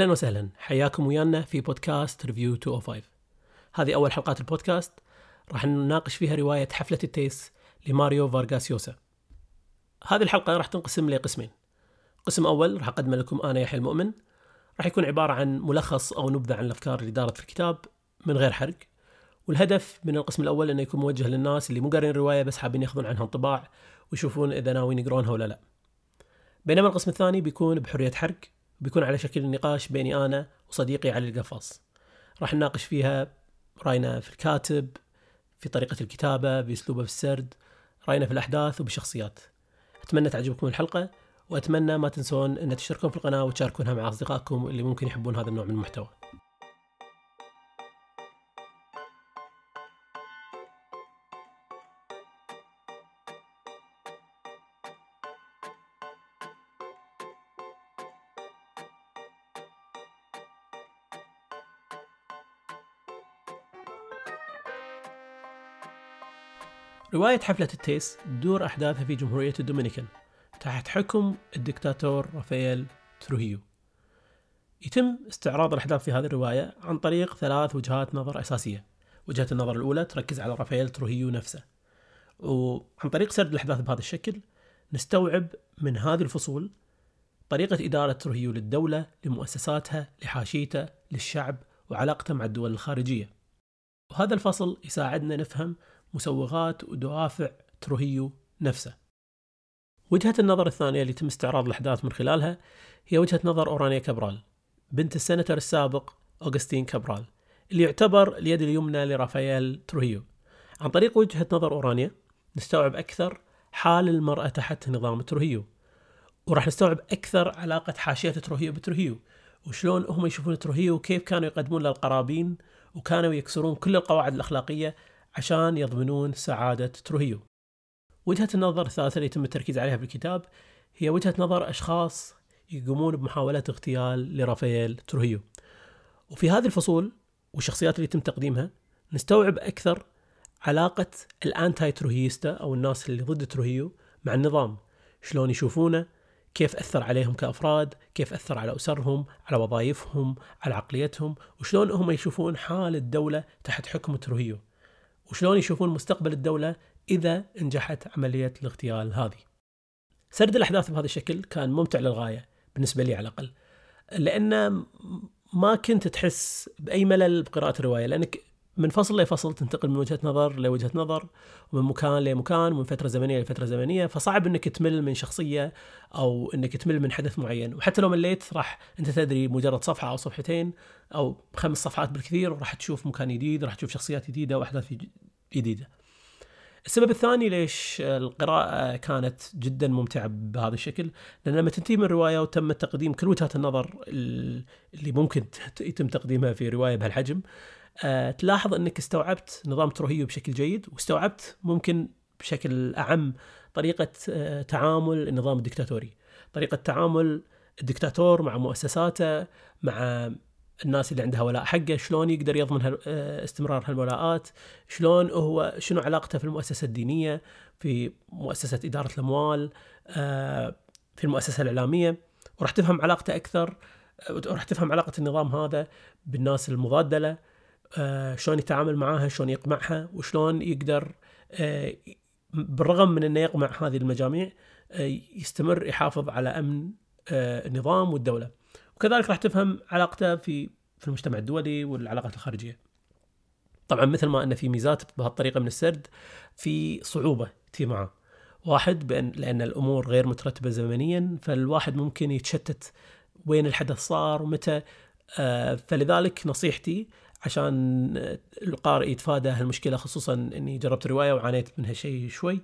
أهلا وسهلا. حياكم ويانا في بودكاست ريفيو 205 هذه أول حلقات البودكاست. راح نناقش فيها رواية حفلة التيس لماريو فارغاس يوسا هذه الحلقة راح تنقسم لقسمين. قسم أول راح اقدم لكم أنا يحيى المؤمن. راح يكون عبارة عن ملخص أو نبذة عن الأفكار اللي دارت في الكتاب من غير حرق. والهدف من القسم الأول إنه يكون موجه للناس اللي مو قارين الرواية بس حابين يأخذون عنها انطباع ويشوفون إذا ناويين يقرونها ولا لا. بينما القسم الثاني بيكون بحرية حرق. بيكون على شكل نقاش بيني أنا وصديقي علي القفاص راح نناقش فيها رأينا في الكاتب في طريقة الكتابة بأسلوبه في السرد رأينا في الأحداث وبشخصيات أتمنى تعجبكم الحلقة وأتمنى ما تنسون أن تشتركون في القناة وتشاركونها مع أصدقائكم اللي ممكن يحبون هذا النوع من المحتوى. رواية حفلة التيس تدور أحداثها في جمهورية الدومينيكان تحت حكم الدكتاتور رافائيل تروهيو. يتم استعراض الأحداث في هذه الرواية عن طريق ثلاث وجهات نظر أساسية. وجهة النظر الأولى تركز على رافائيل تروهيو نفسه. وعن طريق سرد الأحداث بهذا الشكل نستوعب من هذه الفصول طريقة إدارة تروهيو للدولة لمؤسساتها لحاشيته للشعب وعلاقته مع الدول الخارجية. وهذا الفصل يساعدنا نفهم مسوغات ودوافع تروهيو نفسه. وجهة النظر الثانية اللي يتم استعراض الأحداث من خلالها هي وجهة نظر أورانيا كابرال بنت السنتر السابق أوغستين كابرال اللي يعتبر اليد اليمنى لرافائيل تروهيو. عن طريق وجهة نظر أورانيا نستوعب أكثر حال المرأة تحت نظام تروهيو وراح نستوعب أكثر علاقة حاشية تروهيو بتروهيو وشلون هم يشوفون تروهيو وكيف كانوا يقدمون للقرابين وكانوا يكسرون كل القواعد الأخلاقية عشان يضمنون سعادة تروهيو. وجهة النظر الثالثة اللي يتم التركيز عليها في الكتاب هي وجهة نظر أشخاص يقومون بمحاولة اغتيال لرافائيل تروهيو. وفي هذه الفصول والشخصيات اللي يتم تقديمها نستوعب أكثر علاقة ال anti تروهيستا أو الناس اللي ضد تروهيو مع النظام. شلون يشوفونه؟ كيف أثر عليهم كأفراد؟ كيف أثر على أسرهم؟ على وظائفهم؟ على عقليتهم؟ وشلون هم يشوفون حال الدولة تحت حكم تروهيو؟ وشلون يشوفون مستقبل الدولة إذا نجحت عملية الاغتيال هذه. سرد الأحداث بهذا الشكل كان ممتع للغاية بالنسبة لي على الأقل لأن ما كنت تحس بأي ملل بقراءة الرواية لأنك من فصل لفصل تنتقل من وجهة نظر لوجهه نظر ومن مكان لمكان ومن فترة زمنية لفتره زمنية. فصعب إنك تمل من شخصية أو إنك تمل من حدث معين. وحتى لو مليت راح أنت تدري مجرد صفحة أو صفحتين أو خمس صفحات بالكثير راح تشوف مكان جديد راح تشوف شخصيات جديدة وأحداث جديدة. السبب الثاني ليش القراءة كانت جدا ممتعة بهذا الشكل؟ لأن لما تنتهي من الرواية وتم تقديم كل وجهات النظر اللي ممكن يتم تقديمها في رواية بهالحجم أه تلاحظ إنك استوعبت نظام تروهيو بشكل جيد واستوعبت ممكن بشكل أعم طريقة أه تعامل النظام الدكتاتوري. طريقة تعامل الدكتاتور مع مؤسساته مع الناس اللي عندها ولاء حقه شلون يقدر يضمن استمرار هالولاءات شلون هو شنو علاقته في المؤسسة الدينية في مؤسسة إدارة الأموال في المؤسسة الإعلامية. وراح تفهم علاقته أكثر وراح تفهم علاقة النظام هذا بالناس المضادة له. آه شلون يتعامل معاها شلون يقمعها وشلون يقدر آه بالرغم من إنه يقمع هذه المجاميع آه يستمر يحافظ على أمن آه النظام والدولة. وكذلك راح تفهم علاقته في في المجتمع الدولي والعلاقات الخارجية. طبعا مثل ما ان في ميزات بهالطريقة من السرد في صعوبة تي معه. واحد بأن لأن الأمور غير مترتبة زمنيا فالواحد ممكن يتشتت وين الحدث صار ومتى آه فلذلك نصيحتي عشان القارئ يتفادى هالمشكلة خصوصا إني جربت روايه وعانيت من هالشيء شوي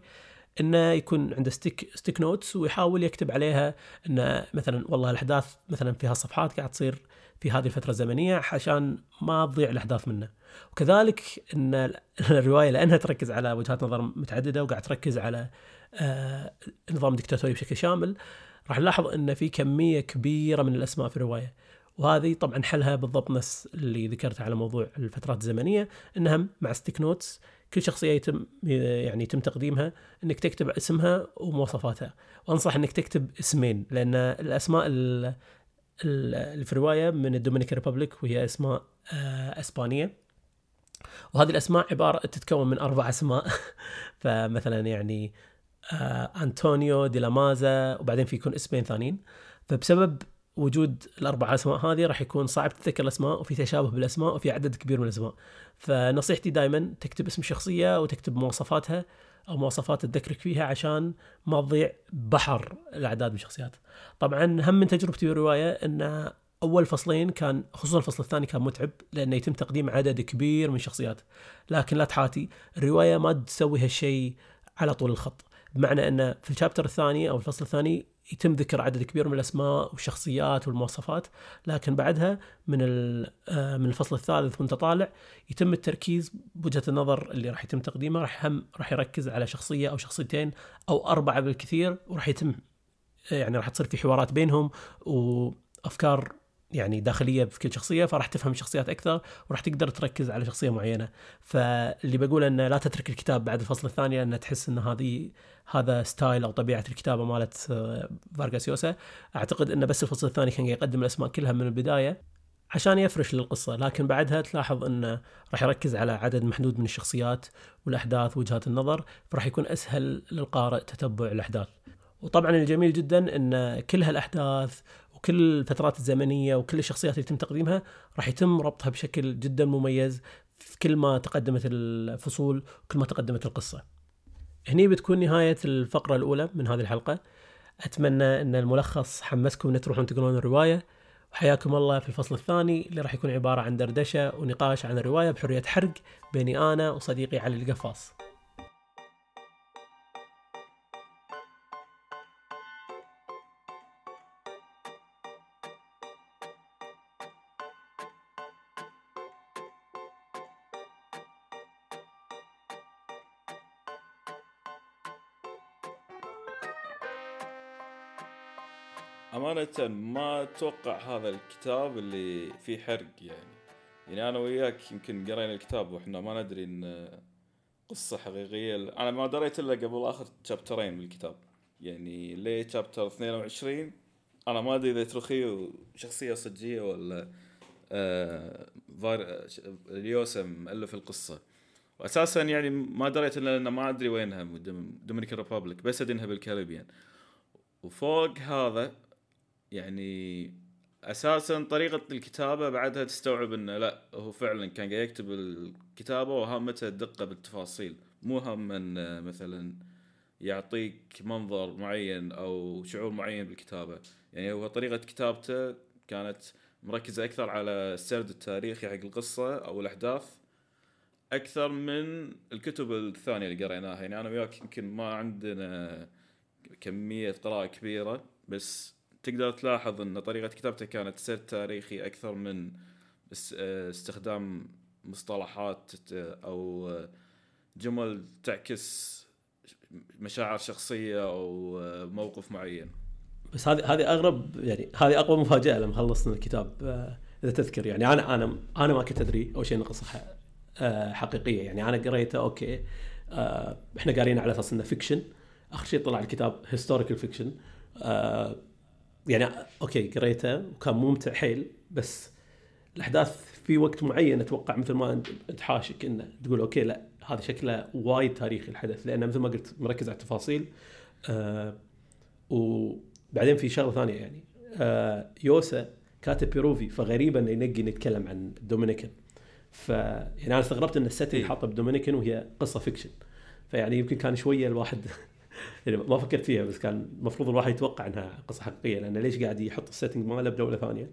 إنه يكون عنده stick sticky notes ويحاول يكتب عليها إنه مثلا والله الأحداث مثلا في هالصفحات قاعد تصير في هذه الفترة الزمنية عشان ما تضيع الأحداث منه. وكذلك إن الرواية لأنها تركز على وجهات نظر متعددة وقاعد تركز على آه نظام دكتاتوري بشكل شامل راح نلاحظ إن في كمية كبيرة من الأسماء في الرواية. وهذه طبعا حلها بالضبط نفس اللي ذكرته على موضوع الفترات الزمنية إنها مع sticky notes كل شخصية يتم يعني يتم تقديمها إنك تكتب اسمها ومواصفاتها. وأنصح إنك تكتب اسمين لأن الأسماء اللي في الرواية من ال Dominican Republic وهي أسماء آه، إسبانية. وهذه الأسماء عبارة تتكون من أربع أسماء. فمثلا يعني آه، أنطونيو دي لامازا وبعدين في يكون اسمين ثانيين. فبسبب وجود الاربع أسماء هذه راح يكون صعب تتذكر الأسماء وفي تشابه بالأسماء وفي عدد كبير من الأسماء. فنصيحتي دائما تكتب اسم الشخصيه وتكتب مواصفاتها أو مواصفات تذكرك فيها عشان ما تضيع بحر الأعداد من الشخصيات طبعا هم من تجربتي بالروايه إن أول فصلين كان خصوصا الفصل الثاني كان متعب لأنه يتم تقديم عدد كبير من الشخصيات لكن لا تحاتي الرواية ما تسوي هالشيء على طول الخط. بمعنى إن في الشابتر الثاني أو الفصل الثاني يتم ذكر عدد كبير من الأسماء والشخصيات والمواصفات لكن بعدها من آه، من الفصل الثالث وانت طالع يتم التركيز بوجهة النظر اللي راح يتم تقديمها راح هم راح يركز على شخصية أو شخصيتين أو أربعة بالكثير وراح يتم يعني راح تصير في حوارات بينهم وأفكار يعني داخلية في كل شخصية فراح تفهم الشخصيات أكثر وراح تقدر تركز على شخصية معينة. فاللي بقول إنه لا تترك الكتاب بعد الفصل الثاني لأن تحس إن هذه هذا ستايل أو طبيعة الكتابة مالت آه، فارغاس يوسا أعتقد انه بس الفصل الثاني كان يقدم الأسماء كلها من البداية عشان يفرش للقصة. لكن بعدها تلاحظ انه راح يركز على عدد محدود من الشخصيات والأحداث وجهات النظر فراح يكون أسهل للقارئ تتبع الأحداث. وطبعا الجميل جدا إن كل هالأحداث وكل الفترات الزمنية وكل الشخصيات اللي يتم تقديمها راح يتم ربطها بشكل جدا مميز في كل ما تقدمت الفصول وكل ما تقدمت القصة. هني بتكون نهاية الفقرة الأولى من هذه الحلقة. أتمنى أن الملخص حمسكم أن تروحون تقرون الرواية وحياكم الله في الفصل الثاني اللي راح يكون عبارة عن دردشة ونقاش عن الرواية بحرية حرق بيني أنا وصديقي علي القفاص. أمانة ما أتوقع هذا الكتاب اللي فيه حرق يعني. يعني أنا وياك يمكن قرينا الكتاب وإحنا ما ندري إن قصة حقيقية. أنا ما دريت إلا قبل آخر chapter ين من الكتاب. يعني ليه chapter 22 أنا ما أدري إذا تروخيو شخصية صجية ولا آه. اليوسم مؤلف القصة. وأساسا يعني ما دريت إلا أن ما أدري وينها Dominican Republic بس أدري بالكاريبيان. وفوق هذا يعني أساسا طريقة الكتابة بعدها تستوعب إنه لا هو فعلا كان قاعد يكتب الكتابة وهامته الدقه بالتفاصيل. مو هم انه مثلا يعطيك منظر معين أو شعور معين بالكتابة. يعني هو طريقة كتابته كانت مركزة أكثر على السرد التاريخي حق القصة أو الأحداث أكثر من الكتب الثانية اللي قريناها. يعني أنا وياك يمكن ما عندنا كمية قراءة كبيرة بس تقدر تلاحظ إن طريقة كتابته كانت سرد تاريخي أكثر من استخدام مصطلحات أو جمل تعكس مشاعر شخصية أو موقف معين. بس هذه هذه أغرب يعني هذه أقوى مفاجأة لما خلصنا الكتاب إذا تذكر. يعني أنا أنا أنا ما كنت أدري أول شيء قصة حقيقية. يعني أنا قريته أوكي إحنا قاريين على أساس إنه fiction آخر شيء طلع الكتاب historical fiction يعني okay قريته وكان ممتع حيل بس الأحداث في وقت معين أتوقع مثل ما أنت حاشك انه تقول okay لا هذا شكله وايد تاريخي الحدث لأنه مثل ما قلت مركز على التفاصيل آه وبعدين في شغلة ثانية يعني آه يوسا كاتب بيروفي فغريبه إنه ينقي نتكلم عن الدومينيكان ف يعني أنا استغربت إن ال setting إيه. حاطه بدومينيكان وهي قصة fiction فيعني يمكن كان شوية الواحد يعني ما فكرت فيها بس كان المفروض الواحد يتوقع إنها قصة حقيقية لأنه ليش قاعد يحط ال setting ماله بدولة ثانية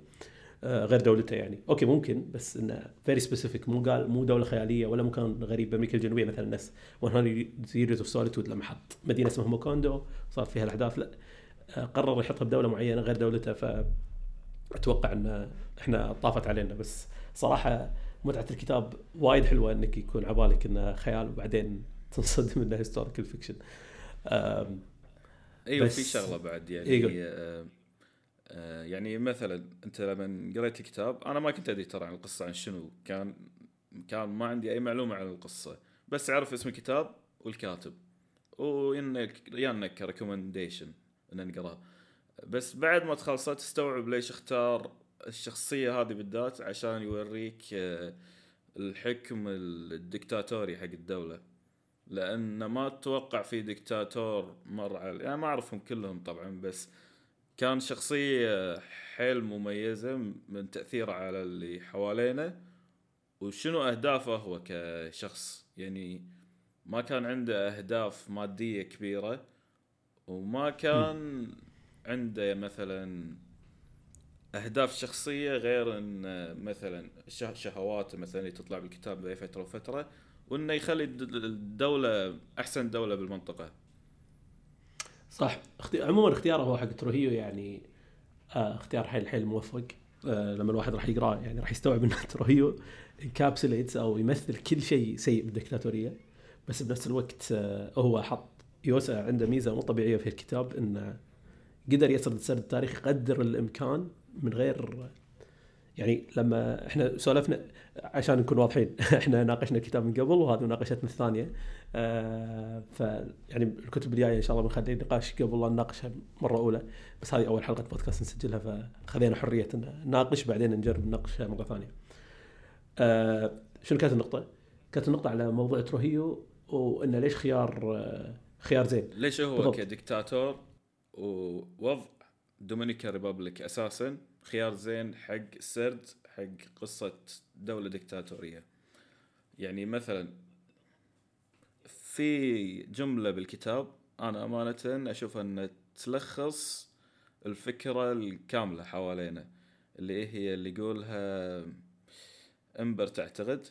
آه غير دولته يعني. okay ممكن بس إنه very specific مو قال مو دولة خيالية ولا مكان غريب بأمريكا الجنوبية مثلا. الناس 100 years of solitude لما حط مدينة اسمها ماكوندو صار فيها الأحداث لا آه قرر يحطها بدولة معينة غير دولته. ف أتوقع إن إحنا طافت علينا. بس صراحة متعة الكتاب وايد حلوة إنك يكون عبالك إنه خيال وبعدين تنصدم إنه historical fiction أيوه في شغلة بعد يعني إيه آه يعني مثلا أنت لما قريت الكتاب أنا ما كنت أدري ترى عن القصة عن شنو كان كان ما عندي أي معلومة عن القصة بس أعرف اسم الكتاب والكاتب وانك يانك recommendation إن نقراه بس بعد ما تخلصت تستوعب ليش اختار الشخصية هذه بالذات عشان يوريك آه، الحكم الدكتاتوري حق الدولة. لأن ما أتوقع في دكتاتور مر على يعني ما أعرفهم كلهم طبعا بس كان شخصية حيل مميزة من تأثيره على اللي حوالينه. وشنو أهدافه هو كشخص؟ يعني ما كان عنده أهداف مادية كبيرة وما كان عنده مثلا أهداف شخصية غير إن مثلا شهواته مثلا اللي تطلع بالكتاب بين فترة وفترة. وإنه يخلي الدولة أحسن دولة بالمنطقة. صح. عموما اختياره هو حق تروهيو يعني آه اختيار حيل حيل موفق. آه لما الواحد راح يقراه يعني راح يستوعب ان تروهيو انكابسوليتس أو يمثل كل شيء سيء بالدكتاتورية. بس بنفس الوقت آه هو حط يوسع عنده ميزة مو طبيعية في الكتاب إنه قدر يسرد السرد التاريخي قدر الإمكان من غير يعني لما إحنا سولفنا عشان نكون واضحين إحنا ناقشنا الكتاب من قبل وهذه مناقشتنا الثانية آه ف يعني الكتب الجاية إن شاء الله بنخلي نقاش قبل لا نناقشها مرة أولى بس هذه أول حلقة بودكاست نسجلها فخذينا حرية إن نناقش بعدين نجرب نناقشها مرة ثانية. آه شنو كانت النقطة؟ كانت النقطة على موضوع تروهيو وإنه ليش خيار آه خيار زين ليش هو بالضبط. كدكتاتور ووضع Dominican Republic أساسا خيار زين حق سرد حق قصة دولة دكتاتوريه يعني مثلا في جملة بالكتاب أنا أمانة أشوف أن تلخص الفكرة الكاملة حوالينا اللي هي اللي يقولها امبرت اعتقد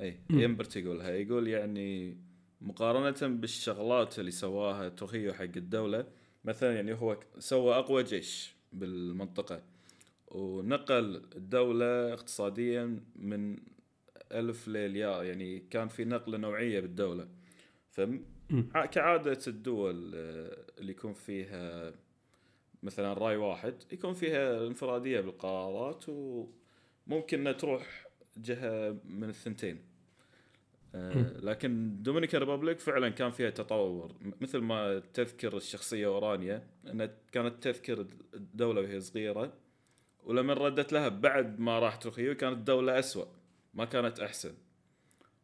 أي امبرت يقولها يقول يعني مقارنة بالشغلات اللي سواها تروخيو حق الدولة مثلا يعني هو سوى أقوى جيش بالمنطقة. ونقل الدولة اقتصاديا من ألف للياء يعني كان في نقلة نوعية بالدولة. فكعادة الدول آه، اللي يكون فيها مثلا رأي واحد يكون فيها انفرادية بالقرارات وممكن تروح جهة من الثنتين. آه، لكن Dominican Republic فعلا كان فيها تطور. مثل ما تذكر الشخصية أورانيا إنها كانت تذكر الدولة وهي صغيرة ولما ردت لها بعد ما راحت تركيا كانت الدولة أسوأ ما كانت أحسن.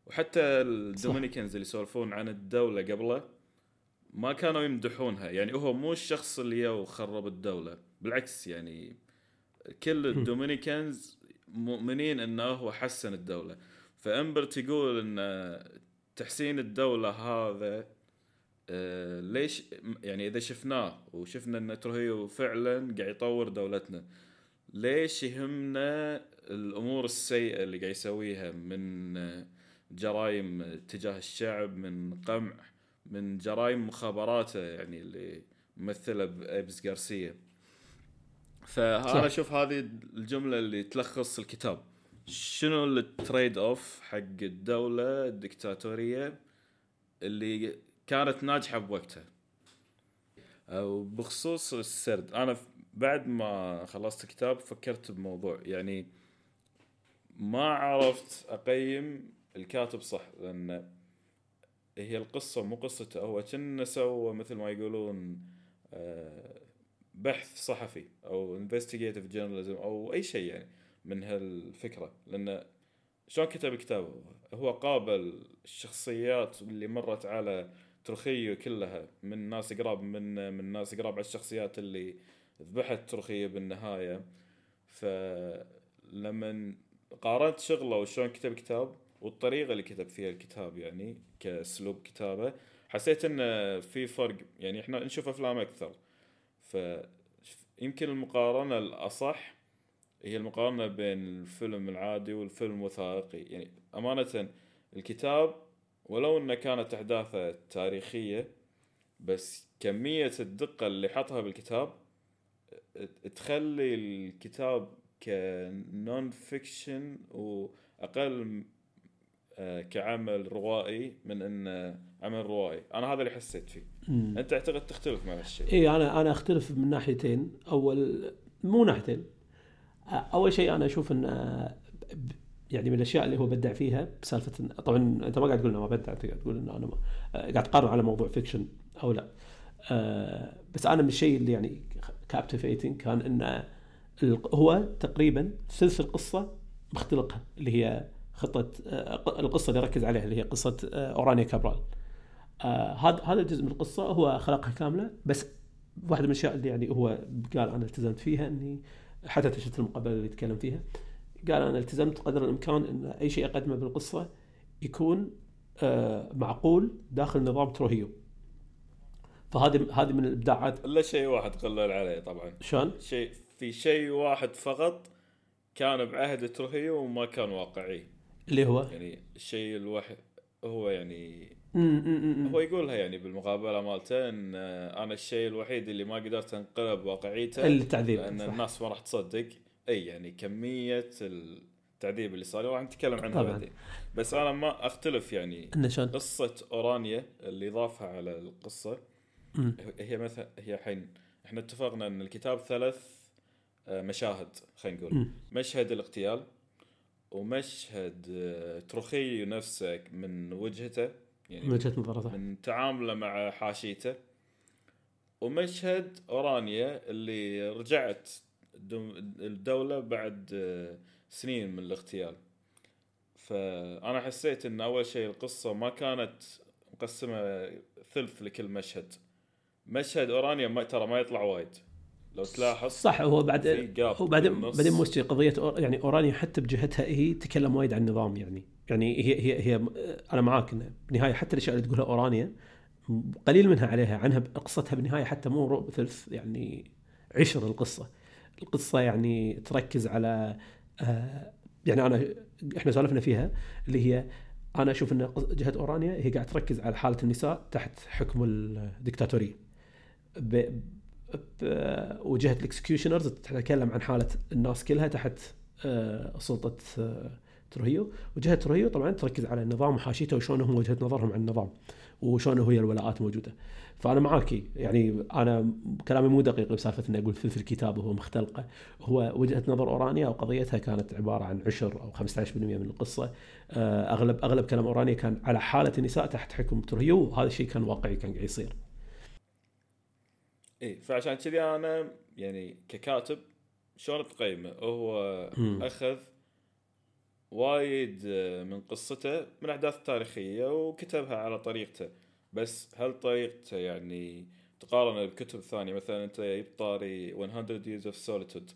وحتى ال Dominicans اللي يسولفون عن الدولة قبله ما كانوا يمدحونها. يعني هو مو الشخص اللي وخرب الدولة بالعكس يعني كل ال Dominicans مؤمنين إنه هو حسن الدولة. فامبرت يقول إن تحسين الدولة هذا آه، ليش؟ يعني إذا شفناه وشفنا إن تروهيو فعلا قاعد يطور دولتنا. ليش يهمنا الأمور السيئة اللي قاعد يسويها من جرائم تجاه الشعب من قمع من جرائم مخابراته يعني اللي ممثلة بآبس غارسيا. فانا أشوف هذه الجملة اللي تلخص الكتاب. شنو ال trade-off حق الدولة الدكتاتورية اللي كانت ناجحة بوقتها؟ وبخصوص السرد. أنا بعد ما خلصت الكتاب فكرت بموضوع يعني ما عرفت أقيم الكاتب صح لأن هي القصة مو قصته هو كنا سوى مثل ما يقولون آه، بحث صحفي أو انفستيجيتيف جورناليزم أو أي شيء يعني من هالفكرة. لأن شلون كتب كتابه هو قابل الشخصيات اللي مرت على ترخيو كلها من ناس قراب من من ناس قراب على الشخصيات اللي ذبحت ترخيو بالنهاية فلما قارنت شغله وشلون كتب كتاب والطريقة اللي كتب فيها الكتاب يعني كأسلوب كتابة حسيت انه في فرق. يعني إحنا نشوف أفلام أكثر ف يمكن المقارنة الأصح هي المقارنة بين الفيلم العادي والفيلم الوثائقي يعني أمانة الكتاب ولو أنه كانت أحداثه تاريخية بس كمية الدقة اللي حطها بالكتاب تخلي الكتاب كنون فيكشن وأقل آه، كعمل روائي من إنه عمل روائي. أنا هذا اللي حسيت فيه. مم. أنت أعتقد تختلف مع هالشيء؟ إي أنا أنا أختلف من ناحيتين. أول مو ناحيتين. أول شيء أنا أشوف إن يعني من الأشياء اللي هو بدع فيها بسالفة طبعا أنت ما قاعد تقول إنه ما بدع انت قاعد تقول إنه أنا ما قاعد تقارن على موضوع fiction أو لا. آه بس أنا من الشيء اللي يعني captivating كان انه هو تقريبا ثلث القصة مختلقها اللي هي خطة آه القصة اللي ركز عليها اللي هي قصة آه أورانيا كابرال. آه هذا هذا الجزء من القصة هو خلقها كاملة بس واحدة من الأشياء اللي يعني هو قال أنا التزمت فيها إني حتى شفت المقابلة اللي يتكلم فيها. قال أنا التزمت قدر الإمكان إن أي شيء أقدمه بالقصة يكون معقول داخل نظام تروهيو. فهذه هذه من الإبداعات إلا شيء واحد قلل عليه طبعا شلون؟ شيء في شيء واحد فقط كان بعهد تروهيو وما كان واقعي اللي هو يعني الشيء الواحد هو يعني. هو يقولها يعني بالمقابلة مالته إن أنا الشيء الوحيد اللي ما قدرت أنقلب واقعيته التعذيب لأن صح. الناس ما راح تصدق أي يعني كمية التعذيب اللي صار راح نتكلم عنها. بعدين بس أنا ما أختلف يعني؟ قصة أورانيا اللي ضافها على القصة. هي مثلا هي الحين إحنا اتفقنا ان الكتاب ثلاث آه، مشاهد خلينا نقول. مشهد الاغتيال ومشهد آه، تروخي نفسه من وجهته من يعني وجهة نظره من تعامله مع حاشيته. ومشهد أورانيا اللي رجعت الدولة بعد آه، سنين من الاغتيال. فأنا حسيت إن أول شيء القصة ما كانت مقسمة ثلث لكل مشهد. مشهد أورانيا ما ترى ما يطلع وايد. لو تلاحظ صح هو بعد هو بعدين. بعدين مو شيء قضية أور- يعني أورانيا حتى بجهتها هي تكلم وايد عن النظام يعني. يعني هي هي هي أنا معاك إنه بالنهايه حتى الأشياء اللي تقولها أورانيا قليل منها عليها عنها قصتها بالنهايه حتى مو ربع ثلث يعني عشر القصة. القصة يعني تركز على آه، يعني أنا إحنا سولفنا فيها اللي هي أنا أشوف إن جهة أورانيا هي قاعدة تركز على حالة النساء تحت حكم الدكتاتورية. ب- وجهة ال executioners تتكلم عن حالة الناس كلها تحت آه، سلطة آه، تروهيو. وجهة تروهيو طبعا تركز على النظام وحاشيته وشلون هم وجهة نظرهم عن النظام وشلون هي الولاءات موجودة. فأنا معاكي يعني أنا كلامي مو دقيق بسالفة اني أقول ثلث الكتاب وهو مختلقة. هو وجهة نظر أورانيا وقضيتها كانت عبارة عن عشر أو 15% من القصة. آه، أغلب أغلب كلام أورانيا كان على حالة النساء تحت حكم تروهيو وهذا الشيء كان واقعي كان قاعد يصير. إي فعشان كذي أنا يعني ككاتب شلون تقيمه هو. أخذ وايد آه، من قصته من أحداث تاريخية وكتبها على طريقته. بس هل طريقته يعني تقارن بكتب ثانية؟ مثلا أنت جبت طاري 100 years of solitude.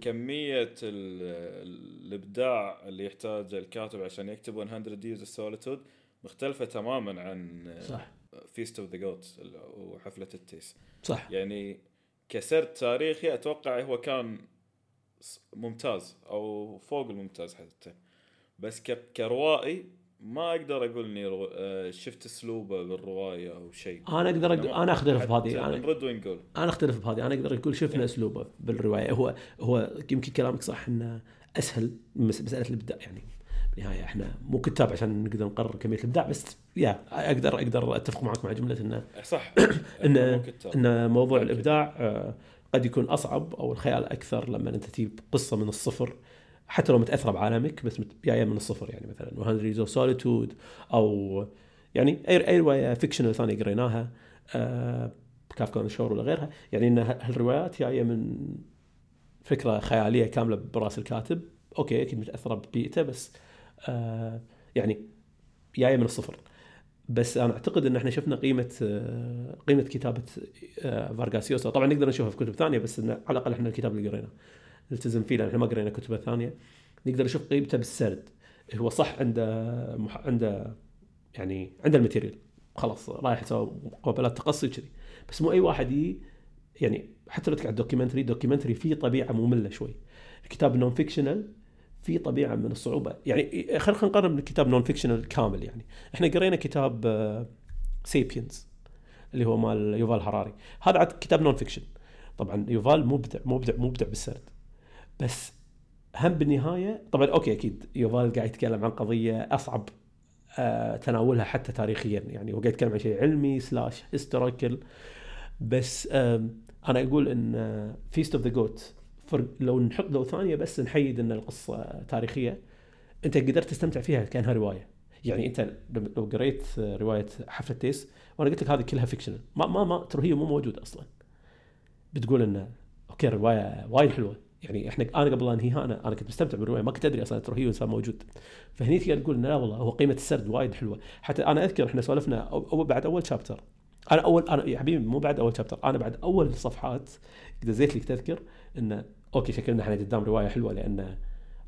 كمية ال- الإبداع اللي يحتاجه الكاتب عشان يكتب 100 years of solitude مختلفة تماما عن صح. Feast of the Goat وحفلة التيس. صح. يعني كسرد تاريخي أتوقع هو كان ممتاز أو فوق الممتاز حتى. بس كروائي ما أقدر أقول إني رو- آه، شفت أسلوبه بالرواية أو شيء. أنا أقدر أق... أنا أختلف بهذه أنا نرد ونقول أنا أختلف بهذه أنا أقدر أقول شفنا أسلوبه بالرواية. هو هو يمكن كلامك صح إنه أسهل مسألة الإبداع يعني. بالنهاية إحنا مو كتاب عشان نقدر نقرر كمية الإبداع بس يا أقدر أقدر أتفق معك مع جملة إنه صح ان. ان موضوع. الإبداع آه، قد يكون أصعب أو الخيال أكثر لما أنت تجيب قصة من الصفر حتى لو متأثرة بعالمك بس جاية من الصفر يعني مثلا 100 years of solitude أو يعني أي أي رواية fictional ثانية قريناها آه Kafka on the Shore ولا غيرها يعني إن هالروايات جاية من فكرة خيالية كاملة برأس الكاتب أوكي أكيد متأثرة ببيئته بس يعني جاية من الصفر. بس أنا أعتقد إن إحنا شفنا قيمة آه، قيمة كتابة آه، فارغاس يوسا. طبعا نقدر نشوفها في كتب ثانية بس على الأقل إحنا الكتاب اللي قريناه نلتزم فيه لأن إحنا ما قرينا كتب ثانية. نقدر نشوف قيمته بالسرد. هو صح عنده. عنده يعني عنده ال material. خلاص رايح يسوي مقابلات تقصي وكذي. بس مو أي واحد يجي يعني حتى لو تقعد documentary documentary فيه طبيعة مملة شوي. الكتاب non fictional في طبيعة من الصعوبة. يعني خلينا نقارن بالكتاب non fictional كامل يعني. إحنا قرينا كتاب Sapiens اللي هو مال يوفال هراري. هذا عاد كتاب non fiction طبعا يوفال مبدع مبدع مبدع بالسرد. بس هم بالنهاية طبعا أوكي أكيد يوفال قاعد يتكلم عن قضية أصعب آه تناولها حتى تاريخيا يعني. هو قاعد يتكلم عن شيء علمي slash historical بس أنا أقول إن Feast of the Goat لو نحط لثانية بس نحيد إن القصة تاريخية أنت قدرت تستمتع فيها كأنها رواية. يعني أنت لو قريت رواية حفلة التيس وأنا قلت لك هذه كلها fictional. ما ما ما ترى هي مو موجود أصلا. بتقول انه أوكي الرواية وايد حلوة. يعني إحنا أنا قبل لا انهيها أنا أنا كنت مستمتع بالرواية. ما كنت أدري أصلا ترى هي انسان موجود. فهني تقدر تقول لا والله هو قيمة السرد وايد حلوة. حتى أنا أذكر إحنا سولفنا أو بعد أول chapter أنا اول أنا يا حبيبي مو بعد أول chapter أنا بعد أول صفحات دزيت لك تذكر انه أوكي شكلنا إحنا قدام رواية حلوة لأن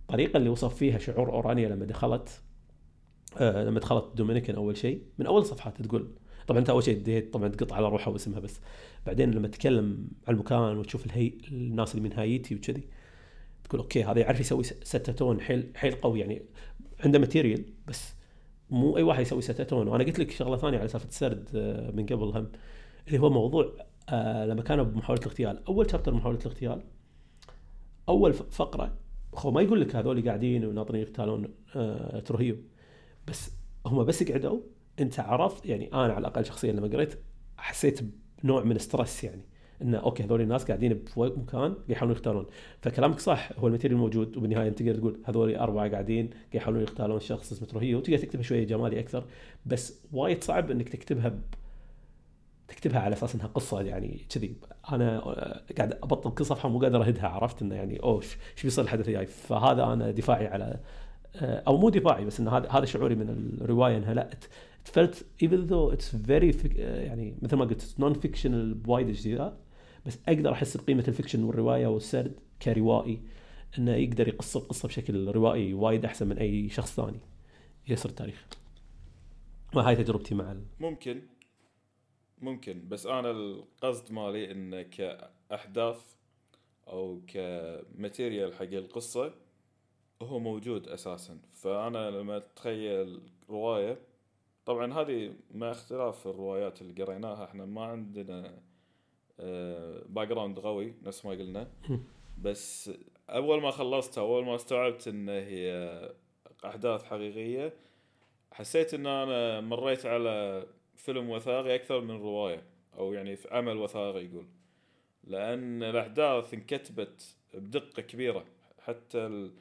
الطريقة اللي وصف فيها شعور أورانيا لما دخلت آه لما دخلت دومينيكان أول شيء من أول صفحات تقول. طبعا أنت أول شيء ديت طبعا تقطع على روحها واسمها بس بعدين لما تتكلم عن المكان وتشوف الهي الناس اللي من هايتي وكذي تقول أوكي هذا يعرف يسوي ستاتون حيل حيل قوي يعني عنده ماتيريال بس مو أي واحد يسوي ستاتون وأنا قلت لك شغلة ثانية على سالفة السرد آه، من قبل هم اللي هو موضوع آه لما كانوا بمحاولة الاغتيال. أول chapter محاولة الاغتيال أول فقرة هو ما يقول لك هذول قاعدين وناطرين يغتالون آه تروخيو بس هم بس قعدوا أنت عرفت يعني أنا على الأقل شخصيا لما قريت حسيت بنوع من stress يعني انه أوكي هذول الناس قاعدين بمكان يحاولون يغتالون فكلامك صح هو ال material موجود وبالنهاية أنت تقدر تقول هذول أربعة قاعدين يحاولون يغتالون شخص اسمه تروخيو وتقدر تكتبها شوية جمالي أكثر بس وايد صعب إنك تكتبها. تكتبها على أساس إنها قصة يعني كذي. أنا قاعد أبطل كل صفحه مو قادر أهدها عرفت إنه يعني أوه إيش بيصير الحدث الجاي؟ فهذا أنا دفاعي على أو مو دفاعي بس إن هذا هذا شعوري من الرواية إنها لا فلت even though it's very يعني مثل ما قلت non fictional بوايد اجزاء بس أقدر أحس بقيمة ال fiction والرواية والسرد كروائي إنه يقدر يقص القصة بشكل روائي وايد أحسن من أي شخص ثاني يسرد التاريخ ما هاي تجربتي مع. ممكن. ممكن بس أنا القصد مالي إنه كأحداث أو ك material حق القصة هو موجود أساسا. فأنا لما أتخيل رواية طبعا هذه مع اختلاف الروايات اللي قريناها إحنا ما عندنا background قوي نفس ما قلنا. بس أول ما خلصتها أول ما استوعبت إن هي أحداث حقيقية حسيت إن أنا مريت على فيلم وثائقي أكثر من رواية أو يعني في عمل وثائقي يقول. لأن الأحداث انكتبت بدقة كبيرة. حتى ال...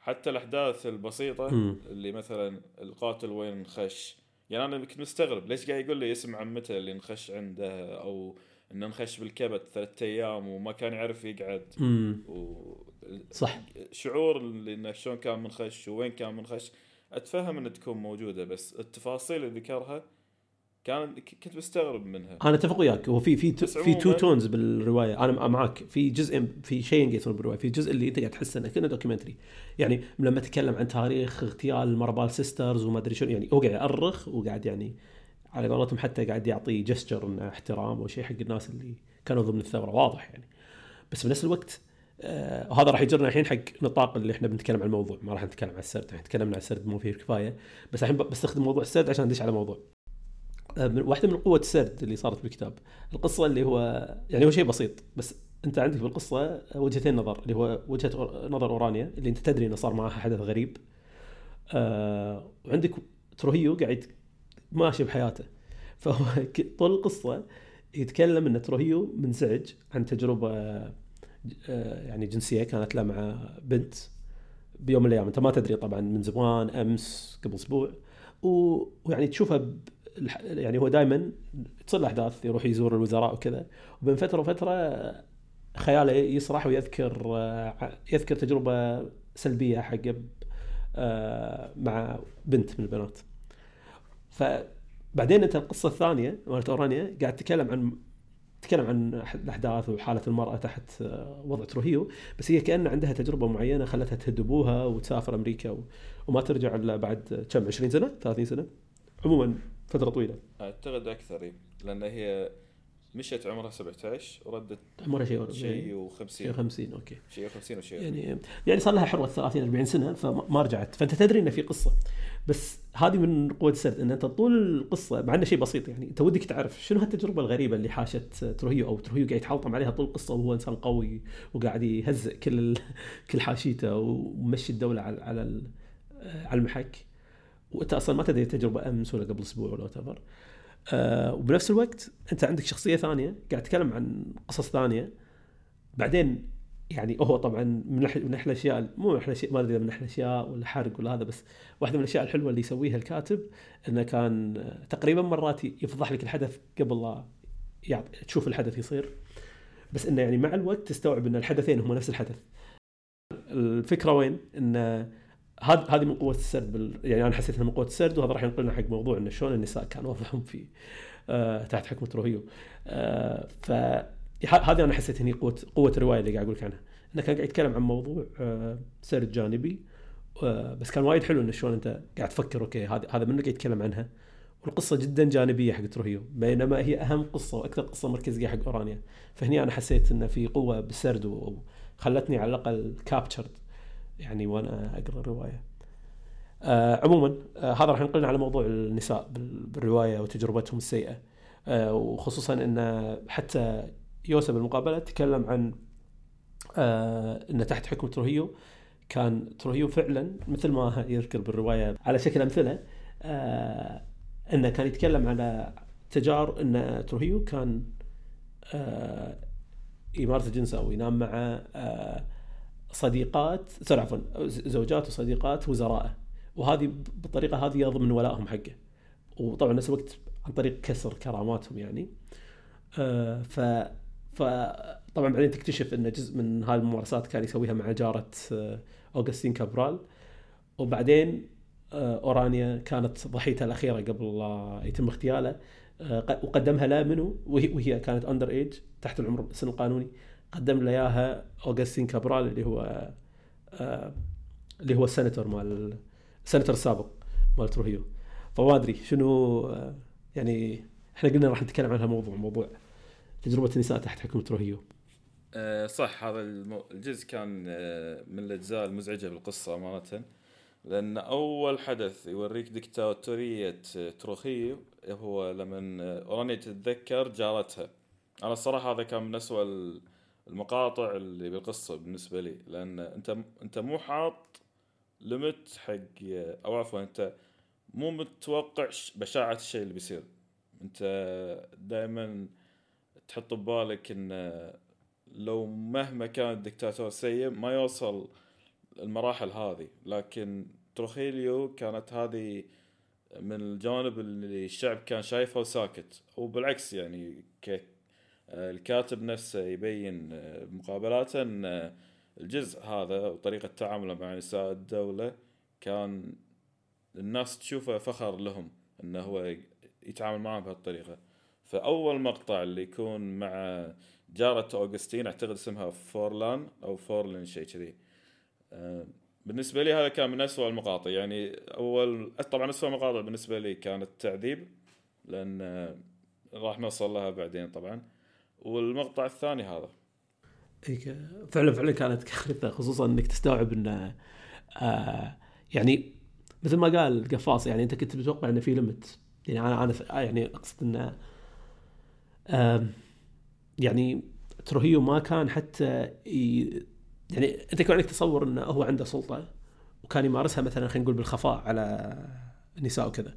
حتى الأحداث البسيطة اللي مثلا القاتل وين خش يعني أنا كنت مستغرب ليش قاعد يقول لي اسم عمته اللي انخش عنده أو إنه انخش بالكبت ثلاثة أيام وما كان يعرف يقعد. و... صح. شعور اللي إنه شلون كان منخش وين كان منخش. أتفهم ان تكون موجودة بس التفاصيل اللي ذكرها كان كنت مستغرب منها. أنا أتفق وياك. هو في في في two tones بالرواية. أنا معك في جزء في شيء يصير بالروايه في جزء اللي أنت قاعد تحس إنه كأنه documentary يعني لما تكلم عن تاريخ اغتيال Mirabal sisters وما أدري شنو يعني هو قاعد يأرخ وقاعد يعني على قولتهم حتى قاعد يعطي جستر إنه احترام أو شيء حق الناس اللي كانوا ضمن الثورة. واضح يعني. بس بنفس الوقت آه وهذا راح يجرنا الحين حق نطاق اللي إحنا بنتكلم عن الموضوع. ما راح نتكلم عن السرد. إحنا تكلمنا عن السرد مو فيه كفاية. بس الحين بستخدم موضوع السرد عشان ندش على موضوع. واحدة من قوة السرد اللي صارت بالكتاب. القصة اللي هو يعني هو شيء بسيط بس أنت عندك بالقصة وجهتين نظر اللي هو وجهة نظر أورانيا اللي أنت تدري إنه صار معها حدث غريب. آه وعندك تروهيو قاعد ماشي بحياته. فهو طول القصة يتكلم إن تروهيو منزعج عن تجربة آه، يعني جنسية كانت له مع بنت بيوم من الأيام. أنت ما تدري طبعا من زمان أمس قبل أسبوع. ويعني تشوفها. يعني هو دائما تصير احداث يروح يزور الوزراء وكذا. وبين فترة وفترة خياله يسرح ويذكر آه، يذكر تجربة سلبية حق آه، مع بنت من البنات. ف بعدين أنت القصة الثانية مالت أورانيا قاعد تتكلم عن تتكلم عن الأحداث وحالة المرأة تحت آه، وضع تروهيو. بس هي كأن عندها تجربة معينة خلتها تهد ابوها وتسافر أمريكا. وما ترجع إلا بعد كم 20 سنة 30 سنة. عموما فترة طويلة. أعتقد أكثر لأن هي مشت عمرها 17 وردت عمرها شيء شيء و50 شيء 50 أوكي. شيء 50 وشيء يعني يعني صار لها حروة 30 40 سنة فما رجعت. فأنت تدري إنه في قصة. بس هذه من قوة السرد إن أنت طول القصة مع إنه شيء بسيط يعني أنت ودك تعرف شنو هالتجربة الغريبة اللي حاشت تروخيو أو تروخيو قاعد يتحلطم عليها طول القصة وهو إنسان قوي وقاعد يهزئ كل. كل حاشيته ومشي الدولة على على على المحك. وأنت أصلا ما تدري التجربه أمس ولا قبل أسبوع ولا ever آه وبنفس الوقت أنت عندك شخصية ثانية قاعد تتكلم عن قصص ثانية. بعدين يعني هو طبعا من من أحلى الأشياء مو أحلى الأشياء ما أدري من أحلى الأشياء ولا حرق ولا هذا بس واحدة من الأشياء الحلوة اللي يسويها الكاتب إنه كان آه، تقريبا مرات يفضح لك الحدث قبل لا يعط... تشوف الحدث يصير. بس إنه يعني مع الوقت تستوعب إن الحدثين هم نفس الحدث. الفكرة وين؟ ان هذه هذه من قوة السرد بال... يعني أنا حسيت إنها من قوة السرد وهذا راح ينقلنا حق موضوع انه شلون النساء كان وضعهم في آه تحت حكم تروخيو. آه ف هذه أنا حسيت إني قوه قوة الرواية اللي قاعد أقول لك عنها. إنه كان قاعد يتكلم عن موضوع آه سرد جانبي آه بس كان وايد حلو انه شلون أنت قاعد تفكر أوكي هذا هذا منو قاعد يتكلم عنها؟ والقصة جدا جانبية حق تروخيو بينما هي أهم قصة وأكثر قصة مركزية حق أورانيا. فهني أنا حسيت إنه في قوة بالسرد وخلتني على الأقل captured يعني وأنا أقرأ الرواية. آه عموما آه هذا راح ينقلنا على موضوع النساء بال- بالرواية وتجربتهم السيئة آه وخصوصا إن حتى يوسف بالمقابلة تكلم عن آه انه تحت حكم تروهيو كان تروهيو فعلا مثل ما يذكر بالرواية على شكل أمثلة آه إنه كان يتكلم على تجار إن تروهيو كان آه يمارس الجنس أو ينام مع آه صديقات sorry عفوا زوجات وصديقات وزرائه. وهذه بالطريقة هذه يضمن ولائهم حقه. وطبعا نفس الوقت عن طريق كسر كراماتهم يعني. آه ف فطبعا بعدين تكتشف إن جزء من هاي الممارسات كان يسويها مع جارة آه أوغستين كابرال. وبعدين آه أورانيا كانت ضحيته الأخيرة قبل لا يتم اغتياله. وقدمها له منو وهي, وهي كانت underage تحت العمر السن القانوني قدم له إياها أوغستين كابرال اللي هو آه اللي هو السيناتور مال السيناتور السابق مال تروهيو فما أدري شنو آه يعني إحنا قلنا راح نتكلم عن هالموضوع موضوع تجربة النساء تحت حكم تروهيو آه، صح هذا. الجزء كان من الأجزاء المزعجة بالقصة أمانة لأن أول حدث يوريك دكتاتورية تروخيو هو لما اورانيا تتذكر جارتها أنا الصراحة هذا كان من ال- المقاطع اللي بالقصة بالنسبة لي لأن أنت أنت مو حاط ليمت حق أو عفوا أنت مو متوقع بشاعة الشيء اللي بيصير. أنت دائما تحط ببالك إن لو مهما كان الدكتاتور سيء ما يوصل المراحل هذه. لكن تروخيليو كانت هذه من الجوانب اللي الشعب كان شايفها وساكت. وبالعكس يعني الكاتب نفسه يبين آه، بمقابلاته إن آه، الجزء هذا وطريقة تعامله مع نساء الدولة كان الناس تشوفه فخر لهم انه هو يتعامل معهم بهالطريقة. فأول مقطع اللي يكون مع جارة أوغستين أعتقد اسمها فورلان أو فورلين شيء كذي. آه، بالنسبة لي هذا كان من أسوأ المقاطع. يعني أول طبعا أسوأ مقاطع بالنسبة لي كانت تعذيب لأن آه، راح نوصل لها بعدين طبعا. والمقطع الثاني هذا إيه، فعلا فعلا كانت كارثة خصوصا إنك تستوعب إنه آه يعني مثل ما قال القفاص يعني أنت كنت متوقع إنه في ليمت يعني أنا أنا يعني أقصد إنه آم، يعني تروهيو ما كان حتى. يعني أنت يكون عندك تصور إنه هو عنده سلطة وكان يمارسها مثلا خلينا نقول بالخفاء على النساء وكذا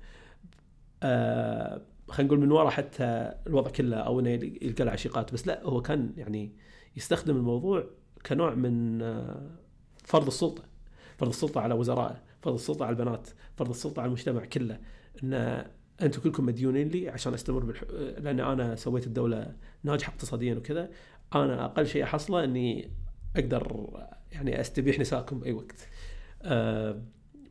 آه خلينا نقول من وراء حتى الوضع كله أو إنه يلقى له عشيقات. بس لا هو كان يعني يستخدم الموضوع كنوع من آه، فرض السلطة. فرض السلطة على وزرائه فرض السلطة على البنات فرض السلطة على المجتمع كله. إن أنتم كلكم مديونين لي عشان أستمر بالح... لأن أنا سويت الدولة ناجحة اقتصاديا وكذا. أنا أقل شيء أحصله إني أقدر يعني أستبيح نسائكم بأي وقت. أه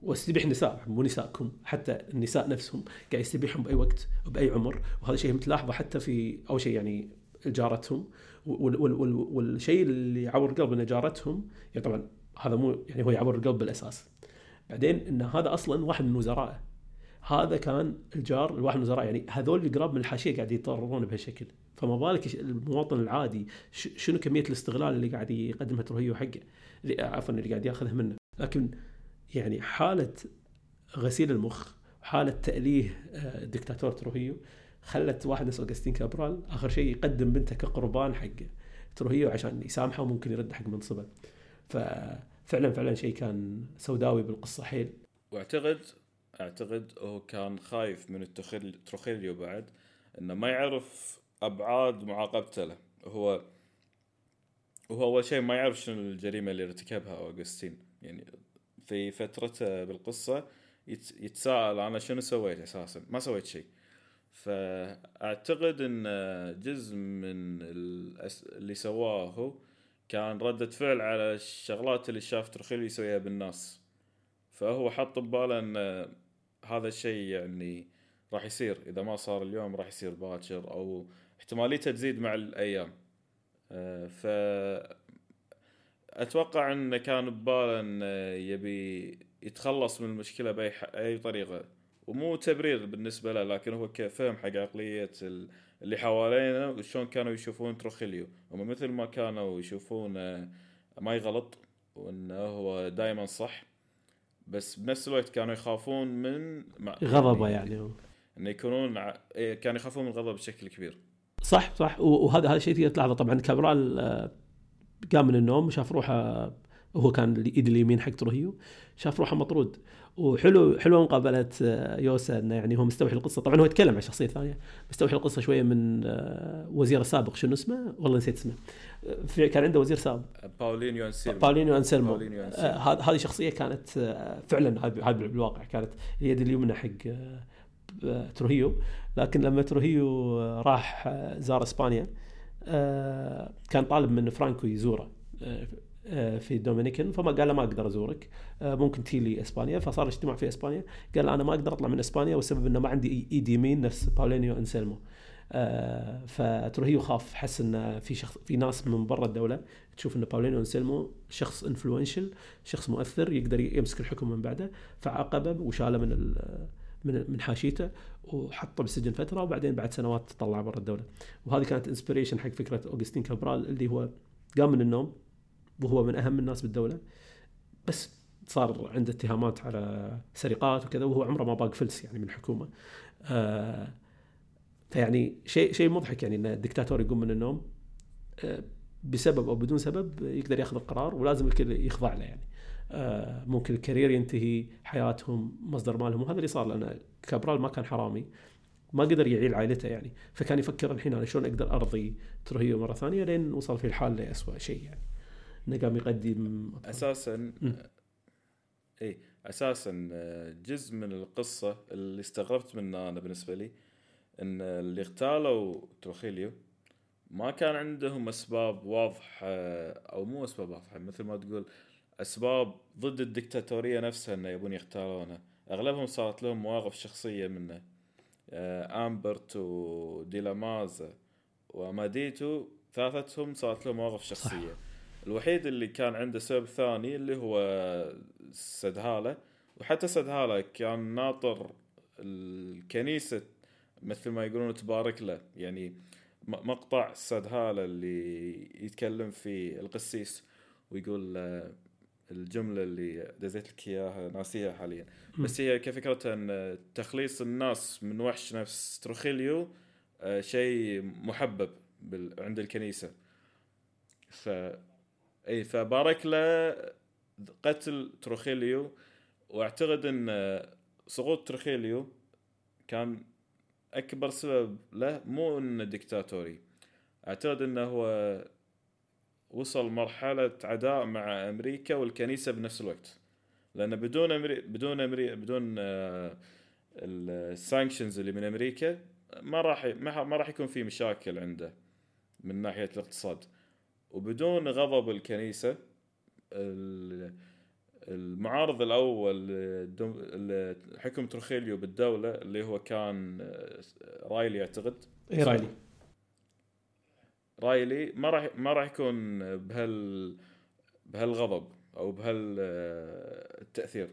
وأستبيح نساء مو نسائكم حتى النساء نفسهم قاعد يستبيحهم بأي وقت وبأي عمر. وهذا شيء متلاحظه حتى في أول شيء يعني جارتهم. وال- وال- وال- والشيء اللي يعور القلب ان جارتهم يعني طبعا هذا مو يعني هو يعور القلب بالأساس. بعدين إن هذا أصلا واحد من وزرائه. هذا كان الجار الواحد من الوزراء يعني هذول القراب من الحاشية قاعد يتضررون بهالشكل. فما بالك المواطن العادي شنو كمية الاستغلال اللي قاعد يقدمها تروهيو حقه اللي- عفوا اللي قاعد ياخذها منه. لكن يعني حالة غسيل المخ وحاله تأليه آه، الدكتاتور تروهيو خلت واحد مثل اوغستين كابرال آخر شيء يقدم بنته كقربان حق تروهيو عشان يسامحه وممكن يرد حق منصبه. ففعلا فعلا شيء كان سوداوي بالقصة حيل. واعتقد أعتقد هو كان خايف من التخيل تروخيليو بعد إنه ما يعرف أبعاد معاقبته له. هو وهو أول شيء ما يعرف شنو الجريمة اللي ارتكبها اوغستين يعني في فترته بالقصة يت- يتساءل أنا شنو سويت أساسا؟ ما سويت شيء. فأعتقد إن جزء من اللي سواه هو كان ردة فعل على الشغلات اللي شاف ترخيل يسويها بالناس. فهو حط بباله إن هذا الشيء يعني راح يصير. إذا ما صار اليوم راح يصير باكر أو احتماليته تزيد مع الأيام. آه، ف أتوقع انه كان بباله انه يبي يتخلص من المشكلة بأي ح- أي طريقة. ومو تبرير بالنسبة له لكن هو كفهم حق عقلية ال- اللي حوالينا وشلون كانوا يشوفون تروخيليو. هم مثل ما كانوا يشوفون آه، ما يغلط وإنه هو دائما صح. بس بنفس الوقت كانوا يخافون من غضبه يعني. انه يكونون إيه، كانوا يخافون من الغضب بشكل كبير. صح صح. وهذا هذا الشيء تقدر تلاحظه. طبعا كابرال آه، قام من النوم وشاف روحه هو كان الايد اليمين حق تروهيو شاف روحه مطرود. وحلو حلوة مقابلة آه، يوسا إنه يعني هو مستوحي القصة. طبعا هو يتكلم عن شخصية ثانية. مستوحي القصة شوية من آه، وزيره السابق. شنو اسمه؟ والله نسيت اسمه. في كان عنده وزير سابق. باولينيو أنسيلمو. باولينيو انسلمو أنسيلمو. آه، هذه هذه شخصية كانت فعلا هذا هذا بالواقع كانت اليد اليمنى حق تروهيو لكن لما تروهيو راح زار إسبانيا. كان طالب من فرانكو يزوره آه، آه، في دومينيكان فما قال له ما أقدر أزورك آه، ممكن تي لي إسبانيا. فصار اجتماع في إسبانيا قال أنا ما أقدر أطلع من إسبانيا والسبب إنه ما عندي إيد يمين نفس باولينيو أنسلمو. آه، فتروهيو خاف حس ان في شخص في ناس من برا الدولة تشوف إن باولينو أنسلمو شخص influential شخص مؤثر يقدر يمسك الحكم من بعده فعاقبه وشاله من من من حاشيته وحطه بالسجن فترة وبعدين بعد سنوات طلع برا الدولة. وهذه كانت inspiration حق فكرة أوغستين كابرال اللي هو قام من النوم وهو من أهم الناس بالدولة. بس صار عنده اتهامات على سرقات وكذا وهو عمره ما باق فلس يعني من الحكومة آه فيعني شيء شيء مضحك يعني إن الدكتاتور يقوم من النوم آه بسبب أو بدون سبب يقدر ياخذ القرار ولازم الكل يخضع له يعني. ممكن ال career ينتهي حياتهم مصدر مالهم وهذا اللي صار لأن كابرال ما كان حرامي ما قدر يعيل عائلته يعني. فكان يفكر الحين أنا شلون أقدر أرضي تروهيو مرة ثانية لين وصل في الحال لأسوأ شيء يعني. انه قام يقدم. أساسا. اي أساسا آه، جزء من القصة اللي استغربت منه أنا بالنسبة لي إن اللي اغتالوا تروخيليو ما كان عندهم أسباب واضحة أو مو أسباب واضحة مثل ما تقول أسباب ضد الدكتاتورية نفسها إنه يبون يغتالونه أغلبهم صارت لهم مواقف شخصية منه. آه، آمبرت وديلامازا وماديتو ثلاثتهم صارت لهم مواقف شخصية. الوحيد اللي كان عنده سبب ثاني اللي هو سدهالة وحتى سدهالة كان ناطر الكنيسة مثل ما يقولون تبارك له. يعني مقطع سدهالة اللي يتكلم فيه القسيس ويقول الجملة اللي دزيت لك إياها ناسيها حاليا. بس هي كفكرة أن تخليص الناس من وحش نفس تروخيليو آه، شيء محبب عند الكنيسة. ف أي فبارك له قتل تروخيليو وأعتقد أن سقوط تروخيليو كان أكبر سبب له مو إنه ديكتاتوري. أعتقد إنه هو وصل مرحلة عداء مع أمريكا والكنيسة بنفس الوقت. لأن بدون أمري... بدون أمري... بدون ال sanctions اللي من أمريكا ما راح ما راح يكون في مشاكل عنده من ناحية الاقتصاد. وبدون غضب الكنيسة ال- المعارض الأول لدم- لحكم تروخيليو بالدولة اللي هو كان آه، رايلي أعتقد. اي رايلي رايلي ما راح ما راح يكون بهال بهالغضب أو بهالتأثير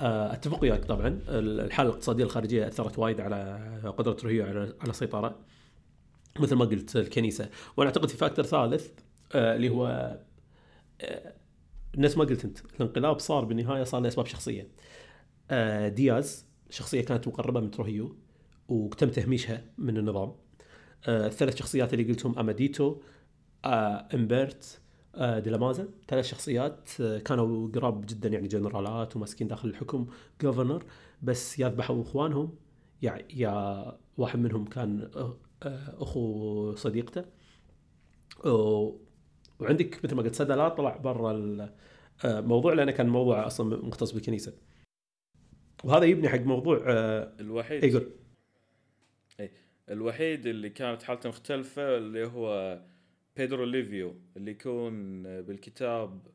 آه، أتفق وياك طبعا. الحالة الاقتصادية الخارجية أثرت وايد على قدرة تروهيو على السيطرة مثل ما قلت الكنيسة. وأنا أعتقد في factor ثالث آه، اللي هو آه، نفس ما قلت أنت الانقلاب صار بالنهاية صار لاسباب شخصية. دياز شخصية كانت مقربة من تروهيو وتم تهميشها من النظام. الثلاث شخصيات اللي قلتهم أماديتو آه، إمبرت آه، ديلامازا. ثلاث شخصيات آه، كانوا قراب جدا يعني جنرالات وماسكين داخل الحكم جوفرنر بس يا ذبحوا إخوانهم. يا يا واحد منهم كان آه، أخو صديقته. وعندك مثل ما قلت سدلات طلع برا الموضوع لأنه كان موضوع أصلا مختص بالكنيسة. وهذا يبني حق موضوع آه، الوحيد. يقول الوحيد اللي كانت حالته مختلفة اللي هو بيدرو ليفيو اللي يكون بالكتاب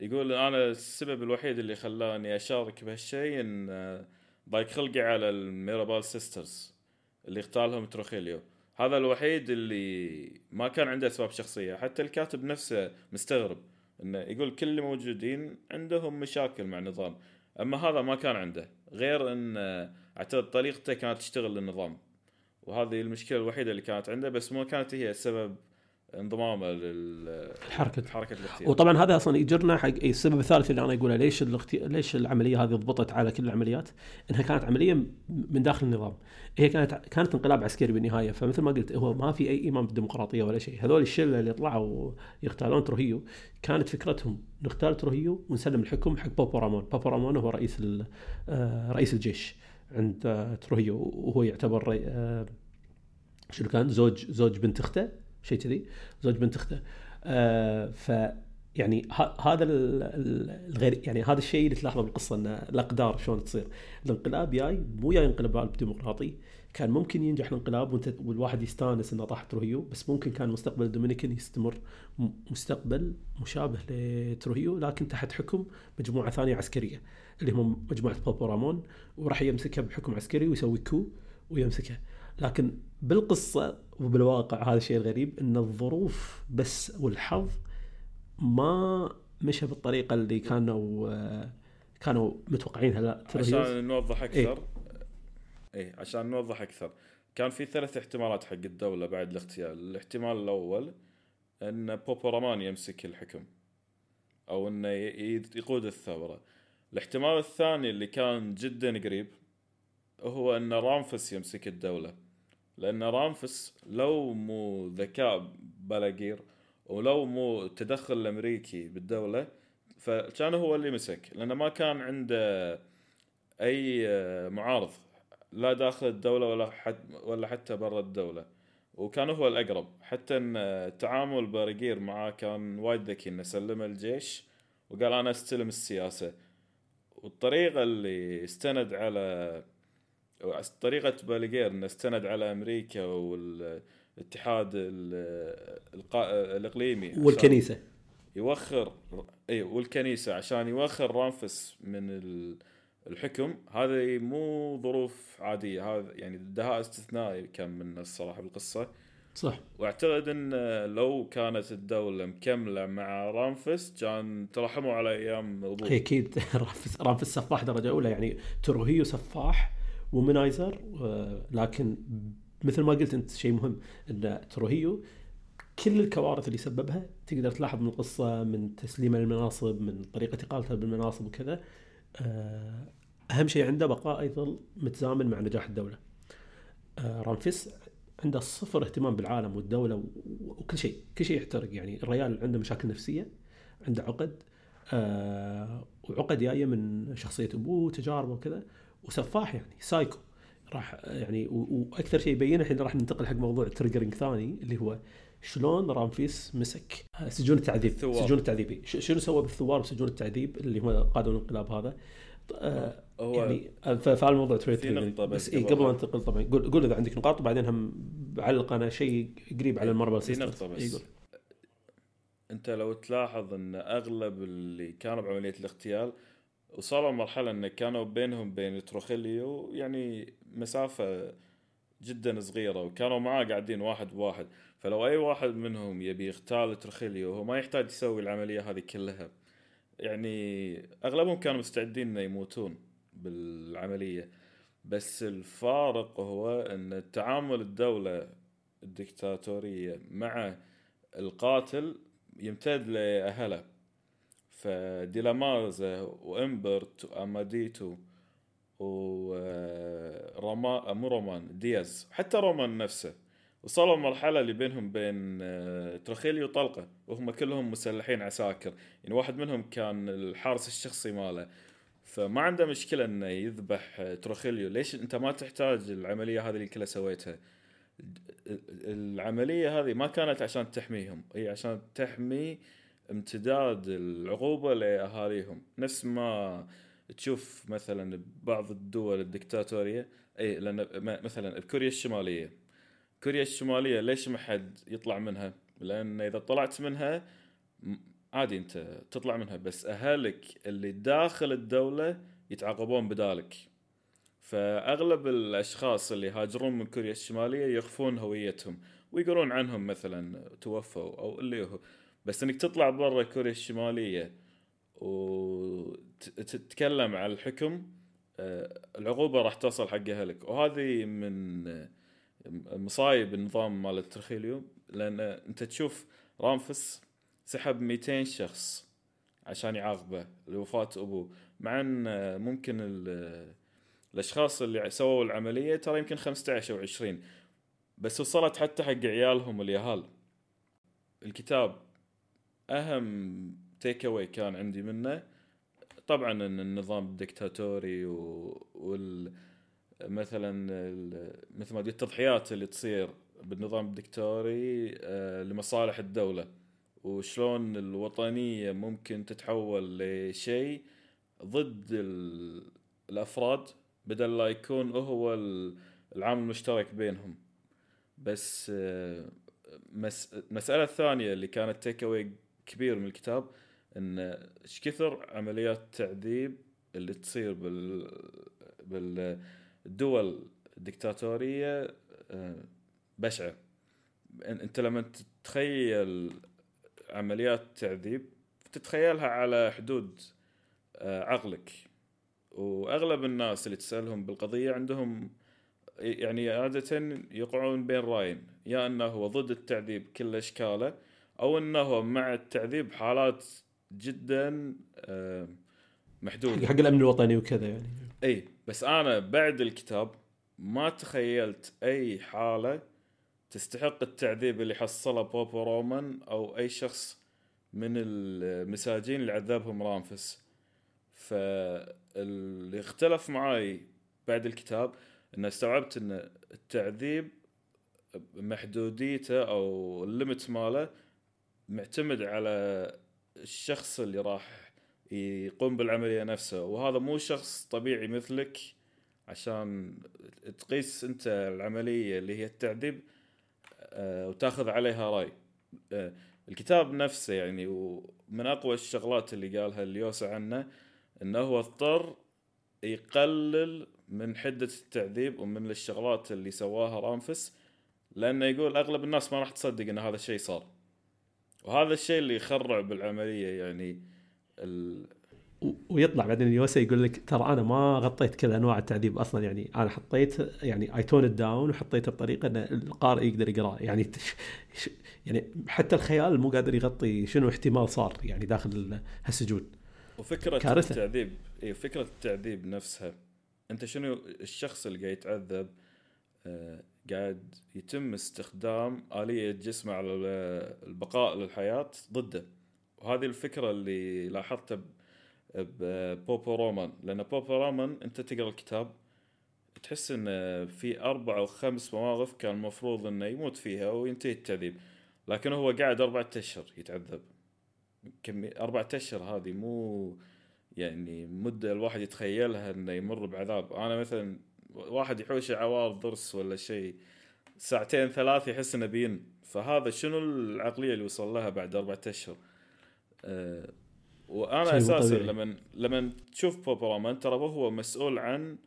يقول أنا السبب الوحيد اللي خلاني أشارك بهالشيء إن ضايق خلقي على الميرابال sisters اللي اغتالهم تروخيليو. هذا الوحيد اللي ما كان عنده أسباب شخصية. حتى الكاتب نفسه مستغرب إنه يقول كل اللي موجودين عندهم مشاكل مع النظام أما هذا ما كان عنده غير إن أعتقد طريقته كانت تشتغل للنظام. وهذه المشكلة الوحيدة اللي كانت عنده بس ما كانت هي سبب انضمامه لحركة حركة. الاغتيال. وطبعا هذا أصلا يجرنا حق السبب الثالث اللي أنا أقوله ليش الاختي... ليش العملية هذه ضبطت على كل العمليات؟ إنها كانت عملية من داخل النظام. هي كانت كانت انقلاب عسكري بالنهاية. فمثل ما قلت هو ما في أي إيمان بالديمقراطية ولا شيء، هذول الشلة اللي طلعوا يغتالون تروهيو كانت فكرتهم نغتال تروهيو ونسلم الحكم حق بابو رامون، بابو رامون هو رئيس ال... آه، رئيس الجيش. عند تروهيو وهو يعتبر. آه، شنو كان؟ زوج زوج بنت أخته شيء كذي. زوج بنت أخته. آه ف يعني هذا الغير يعني هذا الشيء اللي تلاحظه بالقصة إن الأقدار شلون تصير. الانقلاب جاي مو جاي انقلاب ديمقراطي. كان ممكن ينجح الانقلاب وانت والواحد يستانس إنه طاح تروهيو بس ممكن كان مستقبل الدومينيكان يستمر. مستقبل مشابه لتروهيو لكن تحت حكم مجموعة ثانية عسكرية. اللي هم مجموعة بابو رامون وراح يمسكها بحكم عسكري ويسوي كو ويمسكها. لكن بالقصة وبالواقع هذا الشيء الغريب إن الظروف بس والحظ ما مشى بالطريقة اللي كانوا كانوا متوقعينها لا عشان نوضح أكثر. إيه, إيه عشان نوضح أكثر. كان في ثلاث احتمالات حق الدولة بعد الاغتيال. الاحتمال الأول إن بوبو رامان يمسك الحكم أو إنه يقود الثورة. الاحتمال الثاني اللي كان جدا قريب هو أن رامفس يمسك الدولة لأن رامفس لو مو ذكاء بلاقير ولو مو التدخل الأمريكي بالدولة فكان هو اللي مسك لأنه ما كان عنده أي معارض لا داخل الدولة ولا حد ولا حتى برا الدولة وكان هو الأقرب. حتى أن التعامل بارجير معاه كان وايد ذكي أنه سلمه الجيش وقال أنا أستلم السياسة. والطريقة اللي استند على طريقة باليجير انه استند على أمريكا والاتحاد الإقليمي والكنيسة. يوخر إي والكنيسة عشان يوخر رامفس من الحكم. هذه مو ظروف عادية هذا يعني دهاء استثنائي كان من الصراحة بالقصة. صح. واعتقد إن لو كانت الدولة مكملة مع رامفس كان ترحموا على أيام أكيد. رامفس رامفس سفاح درجة أولى يعني تروهيو سفاح ومنايزر لكن مثل ما قلت أنت شيء مهم إن تروهيو كل الكوارث اللي سببها تقدر تلاحظ من القصة من تسليمه للمناصب من طريقة اقالته بالمناصب وكذا. آه، أهم شيء عنده بقاء يظل متزامن مع نجاح الدولة. آه، رامفيس عنده صفر اهتمام بالعالم والدولة وكل شيء. كل شيء يحترق يعني. الرجال عنده مشاكل نفسية عنده عقد آه وعقد جاية من شخصية أبوه وتجاربه وكذا وسفاح يعني سايكو. راح يعني وأكثر شيء يبين الحين راح ننتقل حق موضوع triggering ثاني اللي هو شلون رامفيس مسك سجون التعذيب. ثوار. سجون التعذيب. شنو سوى بالثوار وسجون التعذيب اللي هم قادوا الانقلاب هذا؟ آه هو يعني فعل الموضوع triggering بس إيه قبل ما ننتقل طبعا قول قول إذا عندك نقاط وبعدين هم بعلق أنا شيء قريب على الميرابال في نقطة بس. يقول. أنت لو تلاحظ إن أغلب اللي كانوا بعملية الاغتيال وصلوا مرحلة انه كانوا بينهم بين تروخيليو يعني مسافة جدا صغيرة وكانوا معاه قاعدين واحد بواحد فلو أي واحد منهم يبي يغتال تروخيليو هو ما يحتاج يسوي العملية هذه كلها. يعني أغلبهم كانوا مستعدين إنه يموتون بالعملية بس الفارق هو إن تعامل الدولة الدكتاتورية مع القاتل يمتد لأهله. فديلامازا وإمبرت وأماديتو وروما مو رومان دياز حتى رومان نفسه وصلوا المرحله اللي بينهم بين آه، تروخيليو وطلقة وهم كلهم مسلحين عساكر يعني واحد منهم كان الحارس الشخصي ماله. فما عنده مشكلة إنه يذبح تروخيليو ليش أنت ما تحتاج العملية هذه اللي كلها سويتها؟ العملية هذه ما كانت عشان تحميهم. هي عشان تحمي امتداد العقوبة لأهاليهم. نفس ما تشوف مثلا بعض الدول الدكتاتورية اي لأن مثلا بكوريا الشمالية. كوريا الشمالية ليش ما حد يطلع منها؟ لأن إذا طلعت منها عادي أنت تطلع منها بس اهلك اللي داخل الدولة يتعاقبون بدالك. فأغلب الأشخاص اللي يهاجرون من كوريا الشمالية يخفون هويتهم ويقولون عنهم مثلا توفوا أو اللي هو. بس إنك تطلع برا كوريا الشمالية وتتكلم عن الحكم آه، العقوبة راح توصل حق أهلك. وهذه من مصايب النظام مال الترخيليو لأن أنت تشوف رامفس سحب 200 شخص عشان يعاقبه لوفاة أبوه. مع أن ممكن ال- الأشخاص اللي سووا العملية ترى يمكن 15 أو 20 بس وصلت حتى حق عيالهم اليهال. الكتاب أهم تيك اواي كان عندي منه. طبعا إن النظام الدكتاتوري و... وال مثلا. مثل ما قلت التضحيات اللي تصير بالنظام الدكتوري آه، لمصالح الدولة وشلون الوطنية ممكن تتحول لشيء ضد ال... الأفراد بدل لا يكون هو ال- العامل المشترك بينهم بس آه، مس... المساله الثانية اللي كانت تيك اواي كبير من الكتاب إن إيش كثر عمليات التعذيب اللي تصير بال بالدول الدكتاتوريه آه، بشعة. أنت لما تتخيل عمليات تعذيب تتخيلها على حدود آه، عقلك. وأغلب الناس اللي تسألهم بالقضية عندهم يعني عادة يقعون بين رايين. يا أنه هو ضد التعذيب كل إشكاله أو أنه مع التعذيب حالات جدا آه، محدوده حق الامن الوطني وكذا يعني. إي بس أنا بعد الكتاب ما تخيلت أي حالة تستحق التعذيب اللي حصله بوبو رومان أو أي شخص من المساجين اللي عذبهم رامفس. فاللي اختلف معاي بعد الكتاب ان استوعبت إن التعذيب محدوديته أو الليمت ماله معتمد على الشخص اللي راح يقوم بالعملية نفسها. وهذا مو شخص طبيعي مثلك عشان تقيس أنت العملية اللي هي التعذيب آه، وتاخذ عليها رأي. آه، الكتاب نفسه يعني ومن أقوى الشغلات اللي قالها اليوسع عنه إنه هو اضطر يقلل من حدة التعذيب ومن الشغلات اللي سواها رامفس لأنه يقول أغلب الناس ما راح تصدق إن هذا الشيء صار. وهذا الشيء اللي يخرع بالعملية يعني ال... ويطلع بعدين يوسا يقول لك ترى أنا ما غطيت كل أنواع التعذيب أصلا يعني أنا حطيت يعني اي تون داون وحطيته بطريقة إن القارئ يقدر يقراه يعني يعني حتى الخيال مو قادر يغطي شنو احتمال صار يعني داخل هالسجون. وفكرة كارثة. التعذيب اي فكرة التعذيب نفسها أنت شنو الشخص اللي قاعد يتعذب آه قاعد يتم استخدام آلية جسمه على ال- البقاء للحياة ضده. وهذه الفكرة اللي لاحظتها ببوبو رومان. لأن بوبو رومان أنت تقرأ الكتاب تحس إن في أربع أو خمس مواقف كان المفروض إنه يموت فيها وينتهي التعذيب. لكن هو قاعد أربعة أشهر يتعذب. كمية أربعة أشهر هذه مو يعني مدة الواحد يتخيلها إنه يمر بعذاب. أنا مثلا واحد يحوش عوار ضرس ولا شيء ساعتين ثلاث يحس إنه بين. فهذا شنو العقلية اللي وصل لها بعد أربعة أشهر؟ أه مو أساسا طبيعي. لما لما تشوف بوبرامان ترى هو مسؤول عن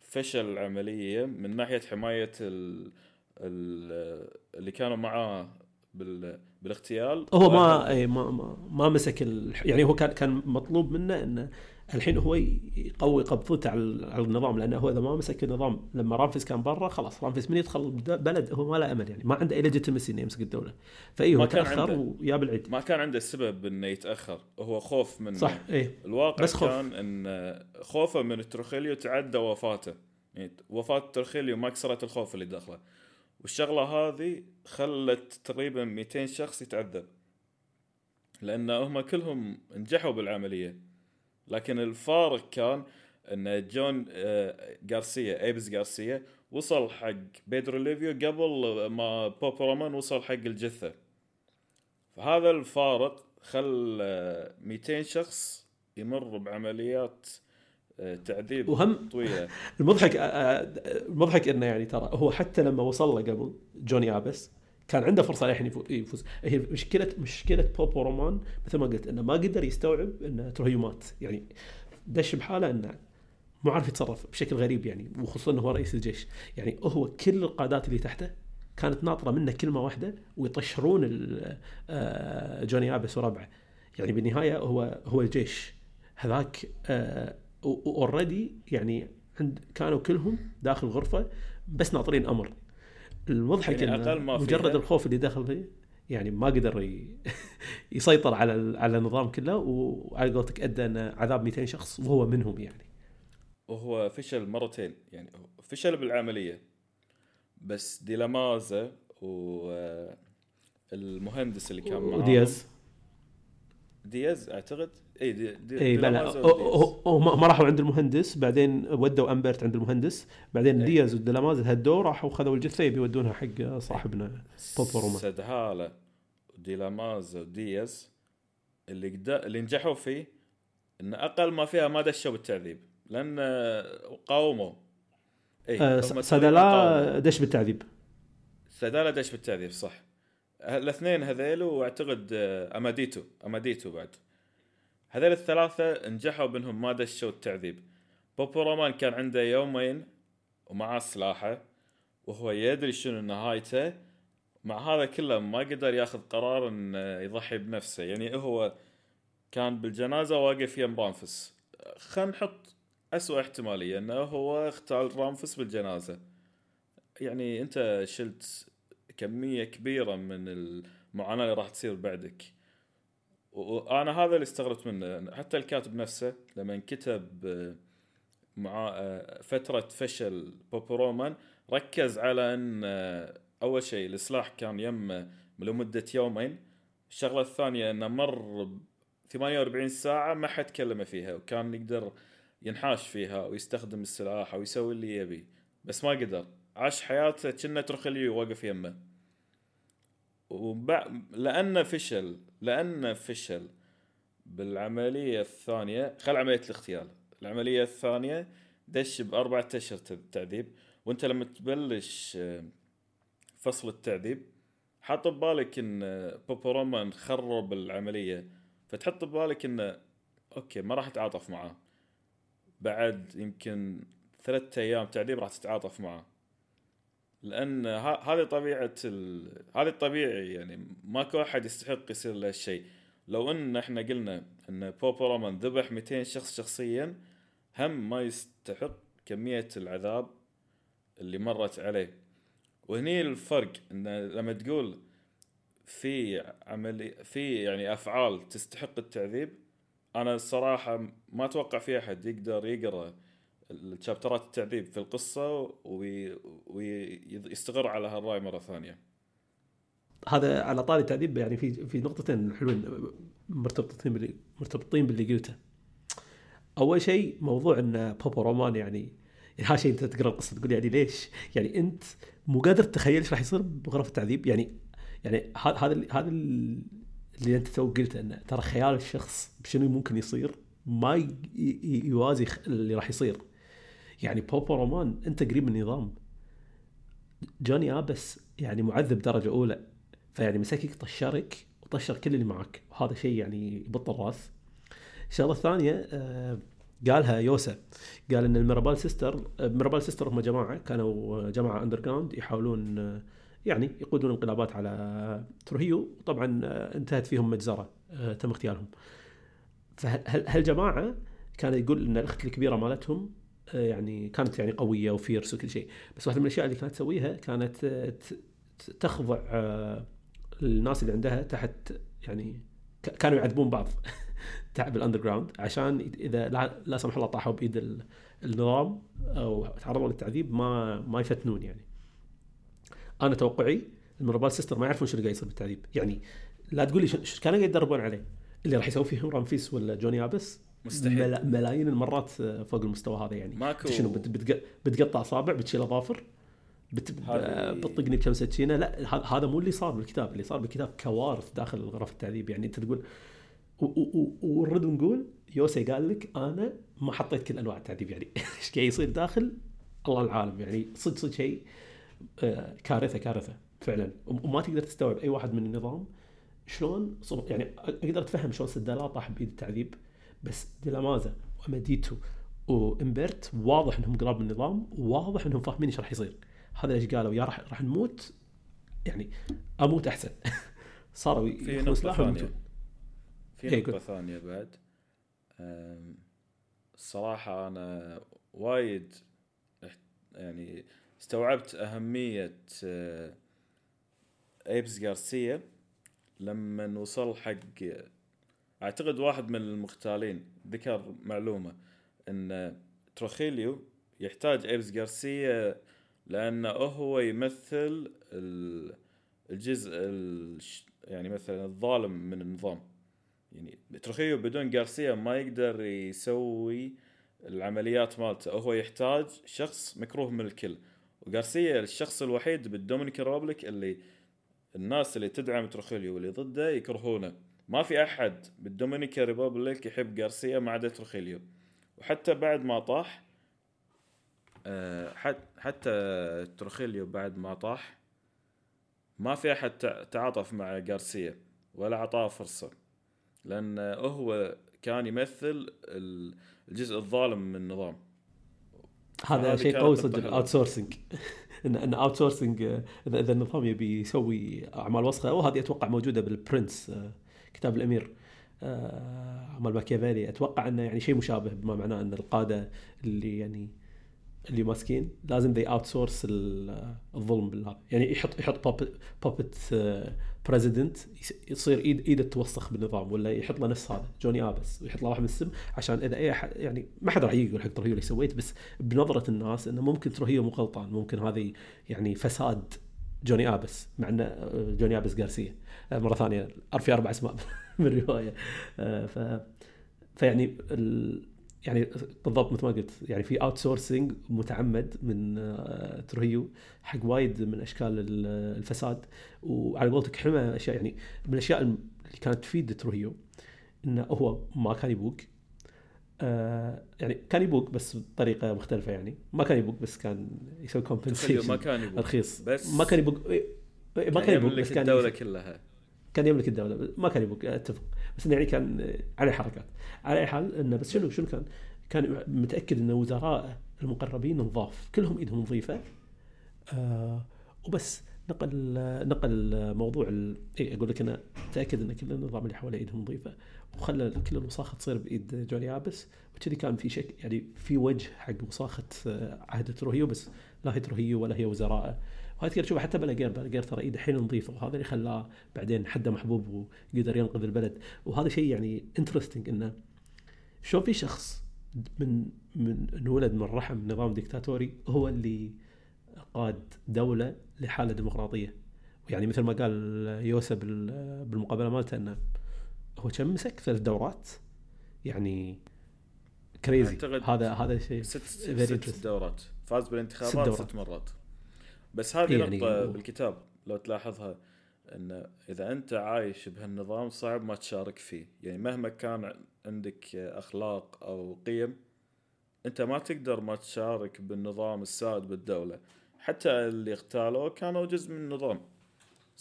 فشل العملية من ناحية حماية ال ال اللي كانوا معاه بال بالاغتيال هو ما. إيه ما ما, ما مسك ال... يعني هو كان كان مطلوب منه إنه الحين هو يقوي قبضته على على النظام لأنه هو إذا ما مسك النظام لما رامفيس كان برا خلاص رامفيس من يدخل بلد هو ما له أمل يعني ما عنده أي legitimacy إنه يمسك الدولة. فاي هو تأخر عنده. ويا بالعيد. ما كان عنده سبب إنه يتأخر هو خوف من صح إيه. الواقع بس خوف. كان إن خوفه من تروخيليو تعدى وفاته. يعني وفاة تروخيليو ما كسرت الخوف اللي داخله. والشغلة هذه خلت تقريبا 200 شخص يتعذب. لأن هم كلهم نجحوا بالعملية. لكن الفارق كان إن جون آه، غارسيا آبس غارسيا وصل حق بيدرو ليفيو قبل ما بوبو رومان وصل حق الجثة. فهذا الفارق خل 200 شخص يمر بعمليات آه، تعذيب وهم طويلة. المضحك آه، آه، المضحك إنه يعني ترى هو حتى لما وصل له قبل جوني آبس كان عنده فرصة الحين يفو- يفوز. هي مشكله مشكلة بوبو رومان مثل ما قلت إنه ما قدر يستوعب إن تروهيو مات. يعني دش بحاله إنه مو عارف يتصرف بشكل غريب يعني وخصوصا إنه هو رئيس الجيش. يعني هو كل القادات اللي تحته كانت ناطرة منه كلمة واحدة ويطشرون آه، جوني ابس وربعه. يعني بالنهاية هو هو الجيش. هذاك اوريدي يعني عند كانوا كلهم داخل غرفة بس ناطرين أمر. المضحك يعني أقل ما مجرد الخوف اللي دخل فيه يعني ما قدر ي... يسيطر على على النظام كله وعلى قولتك أدى أن عذاب 200 شخص وهو منهم يعني. وهو فشل مرتين يعني فشل بالعملية بس ديلامازا والمهندس اللي كان معاه ودياز دياز أعتقد. إي دي دي إي لا لا ما راحوا عند المهندس بعدين ودوا أمبرت عند المهندس بعدين إيه. دياز ودلاماز هدوه راحوا خذوا الجثه يبي يودونها حق صاحبنا رومان. سدهالة. وديلامازا ودياز اللي قدا اللي نجحوا فيه إن أقل ما فيها ما دشوا بالتعذيب لأن قاوموا. إي هم تقريباً سدلا. دش بالتعذيب. سدالة دش بالتعذيب صح. الاثنين هذيل واعتقد آه، أماديتو. أماديتو بعد. هذيل الثلاثة نجحوا بأنهم ما دشوا التعذيب. بوبو رومان كان عنده يومين ومعاه سلاحه وهو يدري شنو نهايته. مع هذا كله ما قدر ياخذ قرار انه يضحي بنفسه. يعني هو كان بالجنازة واقف يم رامفس. خلينا نحط أسوأ احتمالية إنه هو اختار رامفس بالجنازة. يعني أنت شلت كمية كبيرة من المعاناة اللي راح تصير بعدك. وأنا هذا اللي استغربت منه حتى الكاتب نفسه لما كتب آه، مع آه، فترة فشل بوبو رومان ركز على إن آه، أول شيء السلاح كان يمه لمدة يومين الشغلة الثانية إنه مر ب 48 ساعة ما حد كلمه فيها وكان يقدر ينحاش فيها ويستخدم السلاح أو يسوي اللي يبي بس ما قدر. عاش حياته كنا ترخليو واقف يمه. وبع... لأنه فشل لأنه فشل بالعملية الثانية خل عملية الاغتيال. العملية الثانية دش بأربعة اشهر ت- تعذيب. وأنت لما تبلش آه، فصل التعذيب حط ببالك إن بوبو رومان خرب العملية. فتحط ببالك انه أوكي ما راح أتعاطف معاه. بعد يمكن ثلاثة أيام تعذيب راح تتعاطف معاه. لأن هذه طبيعة ال... هذه الطبيعي يعني ماكو أحد يستحق يصير له الشيء لو إن إحنا قلنا إن بوبو رومان ذبح 200 شخص شخصيا هم ما يستحق كمية العذاب اللي مرت عليه. وهني الفرق إن لما تقول في عملي في يعني أفعال تستحق التعذيب أنا الصراحه ما أتوقع في أحد يقدر يقرأ الشابترات التعذيب في القصة وي- ويستقر على هالرأي مرة ثانية هذا على طاري التعذيب يعني في في نقطتين حلوين مرتبطين باللي مرتبطين باللي قلته. أول شيء موضوع إن بوبو رومان يعني يعني هذا شيء أنت تقرأ القصة تقول يعني ليش؟ يعني أنت مو قادر تتخيل إيش راح يصير بغرفه التعذيب يعني يعني هذا هذا هذا اللي أنت تو قلته إنه ترى خيال الشخص بشنو ممكن يصير ما يوازي اللي راح يصير. يعني بوبو رومان أنت قريب من النظام. جوني آبس يعني معذب درجة أولى فيعني مسكك طشرك وطشر كل اللي معك. وهذا شيء يعني يبطل رأس. الشغلة الثانية آه، قالها يوسا قال إن الميرابال sisters آه، ميرابال sisters هم جماعة كانوا جماعة underground يحاولون آه، يعني يقودون انقلابات على تروهيو. طبعا آه، انتهت فيهم مجزرة آه، تم اغتيالهم. فهالجماعه كان يقول إن الأخت الكبيرة مالتهم آه، يعني كانت يعني قوية و fierce وكل شيء. بس واحدة من الأشياء اللي كانت تسويها كانت آه، تخضع آه، الناس اللي عندها تحت يعني كانوا يعذبون بعض تحت بال underground عشان اذا لا, سمح الله طاحوا بإيد ال- النظام أو تعرضوا للتعذيب ما ما يفتنون يعني. أنا توقعي الميرابال sisters ما يعرفون شنو قاعد يصير بالتعذيب. يعني لا تقول لي شو كانوا قاعد يدربون عليه؟ اللي راح يسوي فيهم رامفيس ولا جوني آبس؟ مستحيل. ملا- ملايين المرات فوق المستوى هذا يعني. ماكو. شنو؟ بت- بتق- بتقطع اصابع بتشيل اظافر بت... بتطقني بكم سكينة. لا هذا مو اللي صار بالكتاب. اللي صار بالكتاب كوارث داخل غرف التعذيب. يعني أنت تقول ونرد نقول يوسي قال لك أنا ما حطيت كل أنواع التعذيب. يعني إيش قاعد يصير داخل؟ الله العالم. يعني صدق صدق شيء آه، كارثة كارثة فعلا. وما تقدر تستوعب أي واحد من النظام شلون يعني أقدر أتفهم شلون سدالا طاح بإيد التعذيب. بس ديلامازا ومديتو وإمبرت واضح إنهم قراب من النظام وواضح إنهم فاهمين إيش راح يصير. هذا ليش قالوا يا راح راح نموت يعني أموت أحسن. صاروا في نقطة ثانية. في إيه، نقطة. ثانية بعد. الصراحة أنا وايد يعني استوعبت أهمية آه، آبس جارسيا لما وصل حق أعتقد واحد من المغتالين ذكر معلومة إن تروخيليو يحتاج آبس جارسيا لأنه هو يمثل ال- الجزء يعني مثلا الظالم من النظام. يعني تروخيليو بدون جارسيا ما يقدر يسوي العمليات مالته. هو يحتاج شخص مكروه من الكل. وغارسيا الشخص الوحيد بال Dominican Republic اللي الناس اللي تدعم تروخيليو واللي ضده يكرهونه. ما في أحد بال Dominican Republic يحب غارسيا ما عدا تروخيليو وحتى بعد ما طاح آه، حت- حتى تروخيليو بعد ما طاح ما في أحد تع- تعاطف مع غارسيا ولا أعطاه فرصة. لأن هو كان يمثل ال- الجزء الظالم من النظام. هذا شيء قوي صدق. ال outsourcing ان إن outsourcing اذا النظام يبي يسوي أعمال وسخة وهذه أتوقع موجودة بال Prince آه، كتاب الأمير. آه، اعمال ماكيافيلي أتوقع إنه يعني شيء مشابه بما معناه إن القادة اللي يعني اللي ماسكين لازم ذي اوت سورس الظلم بالهذا يعني يحط يحط بابت بريزيدنت يصير ايد إيده توسخ بالنظام ولا يحط له نفس هذا جوني آبس ويحط له واحد من السم عشان إذا أي احد يعني ما حد راح يقول حق تروهيو اللي سويت بس بنظرة الناس إنه ممكن تروهيو مو غلطان. ممكن هذه يعني فساد جوني آبس مع إنه آه، جوني آبس غارسيا آه، مرة ثانية في أربع أسماء من الروايه آه، ف فيعني ال... يعني بالضبط مثل ما قلت يعني في outsourcing متعمد من تروهيو حق وايد من أشكال ال- الفساد. وعلى قولتك حمى أشياء يعني من الأشياء اللي كانت تفيد تروهيو إنه هو ما كان يبوق. آه يعني كان يبوق بس بطريقة مختلفة يعني. ما كان يبوق بس كان يسوي كومبنسيشن ما كان يبغى رخيص بس ما كان يبوق. إيه، ما كان يبوق بس كان الدولة يس- كلها. كان يملك الدولة. ما كان يبوق اتفق. بس يعني كان عليه حركات. على أي حال إنه بس شنو شنو كان؟ كان متأكد إن وزراء المقربين نظاف كلهم إيدهم نظيفة. آه وبس. نقل نقل موضوع. إيه أقول لك أنا متأكد إن كل النظام اللي حواليه إيدهم نظيفة. وخلى كل الوساخه تصير بإيد جوني آبس وكذي كان في شك يعني في وجه حق وساخه آه، عهد تروهيو بس لا هي تروهيو ولا هي وزرائه وهذا تقدر تشوفه حتى بلاجير بلاجير ترى إيده حيل نظيفة وهذا اللي خلاه بعدين حده محبوب وقدر ينقذ البلد. وهذا شيء يعني interesting إنه شلون في شخص من من انولد من رحم نظام ديكتاتوري هو اللي قاد دولة لحالة ديمقراطية. يعني مثل ما قال يوسف بال- بالمقابلة مالته إنه هو كم مسك ثلاث دورات. يعني كريزي هذا هذا شيء ست ست. دورات. فاز بالانتخابات ست ست, دورات. ست مرات. بس هذه إيه يعني نقطة و- بالكتاب لو تلاحظها إن إذا أنت عايش بهالنظام صعب ما تشارك فيه. يعني مهما كان عندك أخلاق أو قيم أنت ما تقدر ما تشارك بالنظام السائد بالدولة. حتى اللي اغتالوه كانوا جزء من النظام.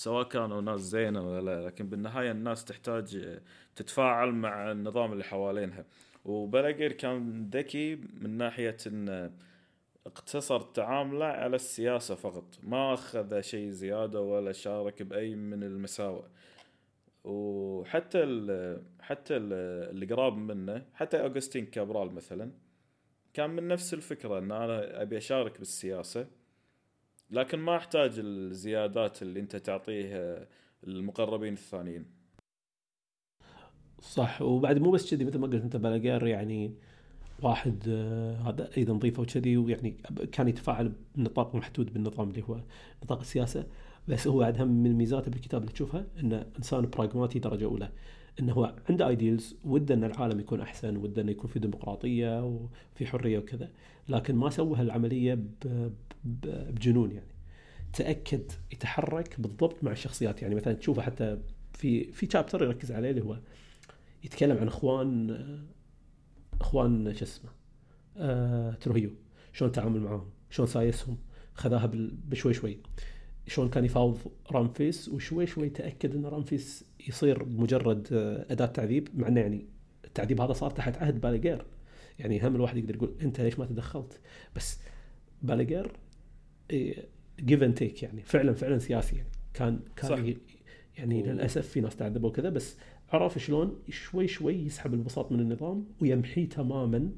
سواء كانوا ناس زينة ولا لا لكن بالنهاية الناس تحتاج تتفاعل مع النظام اللي حوالينها. وبلاجر كان ذكي من ناحية انه اقتصر تعامله على السياسة فقط ما أخذ شيء زيادة ولا شارك بأي من المساوئ. وحتى ال حتى ال اللي قراب منه حتى أوغستين كابرال مثلا كان من نفس الفكرة أن أنا أبي أشارك بالسياسة. لكن ما أحتاج الزيادات اللي أنت تعطيه المقربين الثانيين. صح وبعد مو بس كذي مثل ما قلت أنت بلاجير يعني واحد آه، هذا أيضا نظيفه وكذي ويعني كان يتفاعل بنطاق محدود بالنظام اللي هو نطاق السياسة. بس هو بعد هم من ميزاته بالكتاب اللي تشوفها إنه إنسان براغماتي درجة أولى. انه هو عنده ideals وده إن العالم يكون أحسن وده إنه يكون في ديمقراطية وفي حرية وكذا. لكن ما سوى هالعملية بجنون يعني. تأكد يتحرك بالضبط مع الشخصيات يعني مثلا تشوفه حتى في في شابتر يركز عليه اللي هو يتكلم عن أخوان أخوان شو اسمه آه تروهيو. شلون تعامل معاهم شلون سايسهم؟ خذاها بشوي شوي. شلون كان يفاوض رامفيس؟ وشوي شوي تأكد إن رامفيس يصير مجرد آه، أداة تعذيب. مع إنه يعني التعذيب هذا صار تحت عهد باليجير يعني هم الواحد يقدر يقول أنت ليش ما تدخلت؟ بس باليجير give and take يعني فعلا فعلا سياسي يعني. كان كان صح. يعني للأسف في ناس تعذبوا وكذا بس عرف شلون شوي شوي يسحب البساط من النظام ويمحيه تماما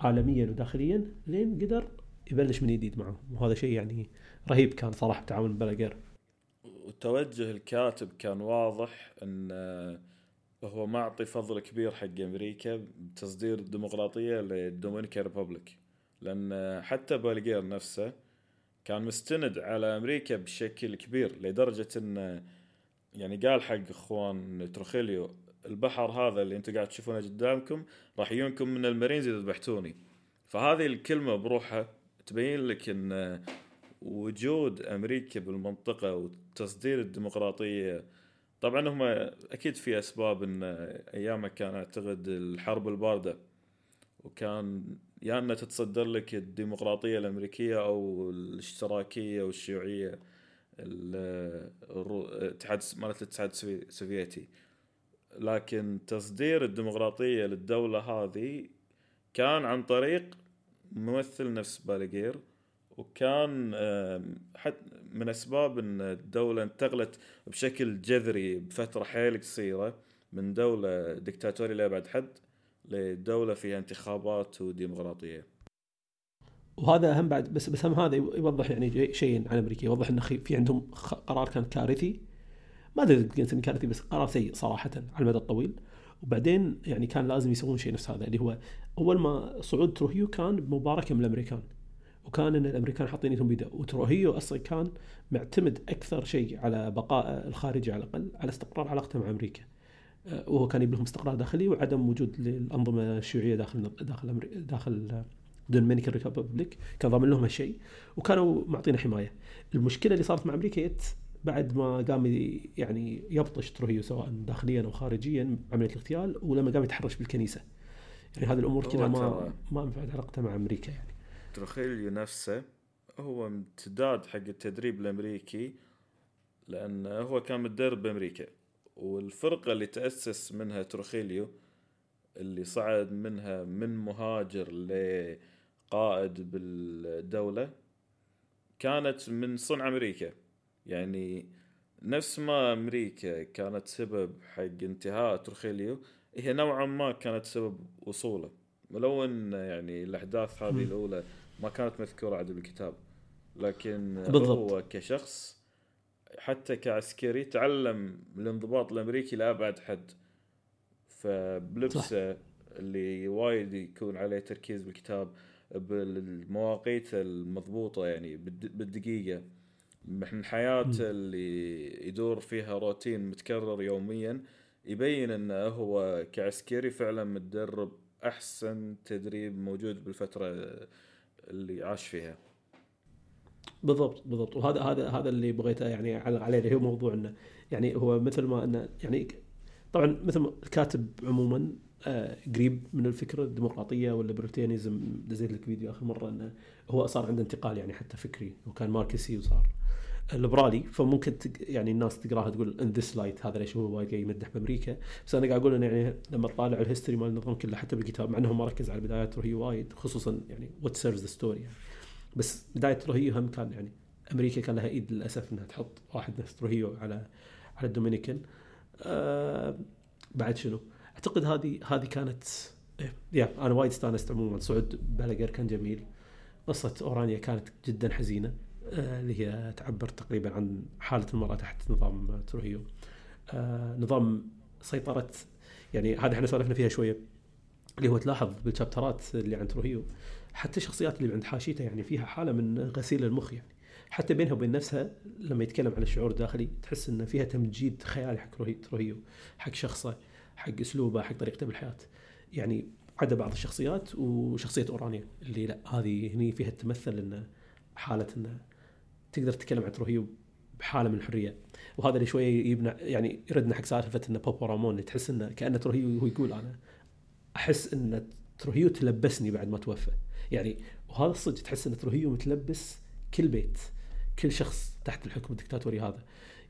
عالميا وداخليا لين قدر يبلش من جديد معهم وهذا شيء يعني رهيب كان صراحة بتعاون باليجير وتوجه الكاتب كان واضح إن آه، هو معطي فضل كبير حق أمريكا بتصدير الديمقراطيه لل Dominican Republic. لأن آه، حتى بالجير نفسه كان مستند على أمريكا بشكل كبير لدرجة إن يعني قال حق إخوان تروخيليو البحر هذا اللي أنتم قاعد تشوفونه قدامكم راح يجونكم من المارينز إذا ذبحتوني. فهذه الكلمة بروحها تبين لك إن وجود أمريكا بالمنطقة وتصدير الديمقراطية طبعا هم أكيد في أسباب إن أيامها كان أعتقد الحرب الباردة وكان يا انها تتصدر لك الديمقراطية الأمريكية أو الاشتراكية والشيوعيه الاتحاد مالت الاتحاد السوفي- السوفيتي. لكن تصدير الديمقراطية للدولة هذه كان عن طريق ممثل نفس باليجير وكان آم، حت من أسباب إن الدولة انتقلت بشكل جذري بفترة حيل قصيرة من دولة دكتاتوريه لابعد حد. لدولة فيها انتخابات وديمقراطية. وهذا أهم بعد بس بس هم هذا يوضح يعني شيئين عن أمريكا. يوضح ان خي- في عندهم قرار كان كارثي. ما أدري نسميه كارثي بس قرار سيء صراحة على المدى الطويل. وبعدين يعني كان لازم يسوون شيء نفس هذا اللي هو أول ما صعود تروهيو كان بمباركة من الأمريكان. وكان إن الأمريكان حاطين إيدهم بيده. وتروهيو أصلا كان معتمد أكثر شيء على بقاء الخارجي على الأقل على استقرار علاقته مع أمريكا. وهو كان يبي لهم استقرار داخلي وعدم وجود للأنظمة الشيوعية داخل داخل داخل Dominican Republic كان ضامن لهم هالشيء وكانوا معطينا حماية. المشكلة اللي صارت مع أمريكا جت بعد ما قام يعني يبطش تروهيو سواء داخليا أو خارجيا عمليه الاغتيال ولما قام يتحرش بالكنيسة. يعني هذه الأمور كلها ما ما نفعت علاقته مع أمريكا يعني. تروخيليو نفسه هو امتداد حق التدريب الأمريكي لأن هو كان متدرب بأمريكا. والفرقة اللي تأسس منها تروخيليو اللي صعد منها من مهاجر لقائد بالدولة كانت من صنع أمريكا يعني نفس ما أمريكا كانت سبب حق انتهاء تروخيليو هي نوعا ما كانت سبب وصوله ولو إن يعني الأحداث هذه. الأولى ما كانت مذكورة عاد بالكتاب لكن بالضبط. هو كشخص حتى كعسكري تعلم الانضباط الأمريكي لأبعد حد. فبلبسه اللي وايد يكون عليه تركيز بالكتاب بالمواقيت المضبوطة يعني بالد- بالدقيقة. من حياته. اللي يدور فيها روتين متكرر يوميا يبين أنه هو كعسكري فعلا متدرب أحسن تدريب موجود بالفترة اللي عاش فيها. بالضبط بالضبط. وهذا هذا هذا اللي بغيته يعني اعلق عليه اللي هو موضوع إنه يعني هو مثل ما إنه يعني طبعا مثل ما الكاتب عموما آه، قريب من الفكرة الديمقراطية وال libertarianism دزيت لك فيديو آخر مرة إنه هو صار عنده انتقال يعني حتى فكري وكان ماركسي وصار ليبرالي فممكن تق... يعني الناس تقراها تقول ان this light هذا ليش هو وايد قاعد يمدح بأمريكا. بس أنا قاعد أقول إنه يعني لما تطالع ال history مال النظام كله حتى بالكتاب مع إنه ما ركز على بدايات تروهيو وايد خصوصا يعني what serves the story يعني. بس بداية تروهيو هم كان يعني أمريكا كان لها إيد للأسف إنها تحط واحد نفس تروهيو على على الدومينيكان. آه بعد شنو؟ أعتقد هذه هذه كانت إيه، يا أنا وايد استانست عموما. صعود بالاجير كان جميل. قصة أورانيا كانت جدا حزينة آه اللي هي تعبر تقريبا عن حالة المرأة تحت نظام تروهيو آه نظام سيطرة يعني هذا إحنا سولفنا فيها شوية اللي هو تلاحظ بالشابترات اللي عن تروهيو حتى الشخصيات اللي عند حاشيته يعني فيها حالة من غسيل المخ يعني. حتى بينها وبين نفسها لما يتكلم عن الشعور الداخلي تحس إن فيها تمجيد خيالي حق روهي- تروهيو حق شخصه حق أسلوبه حق طريقته بالحياة. يعني عدا بعض الشخصيات وشخصية أورانيا اللي لا هذه هني فيها تمثل انه حالة انه تقدر تتكلم عن تروهيو بحالة من الحريه وهذا اللي شوية يبنى يعني يردنا حق سالفة انه بابو رامون اللي تحس انه كأنه تروهيو هو يقول أنا أحس إن تروهيو تلبسني بعد ما توفى. يعني وهذا الصدق تحس ان تروهيو متلبس كل بيت كل شخص تحت الحكم الدكتاتوري هذا.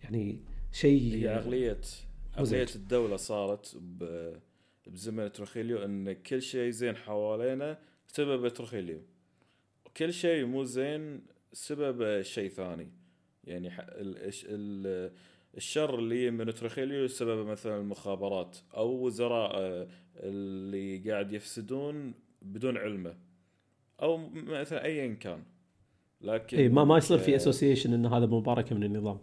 يعني شيء هي عقليه مزعج. عقلية الدولة صارت بزمن تروخيليو إن كل شيء زين حوالينا سبب تروخيليو. وكل شيء مو زين سبب شيء ثاني. يعني ال- الش- ال- الشر اللي من تروخيليو سبب مثلا المخابرات أو وزراء آه، اللي قاعد يفسدون بدون علمه. أو مثلا ايا كان. لكن اي ما ما يصير في آه، association إن هذا مباركه من النظام.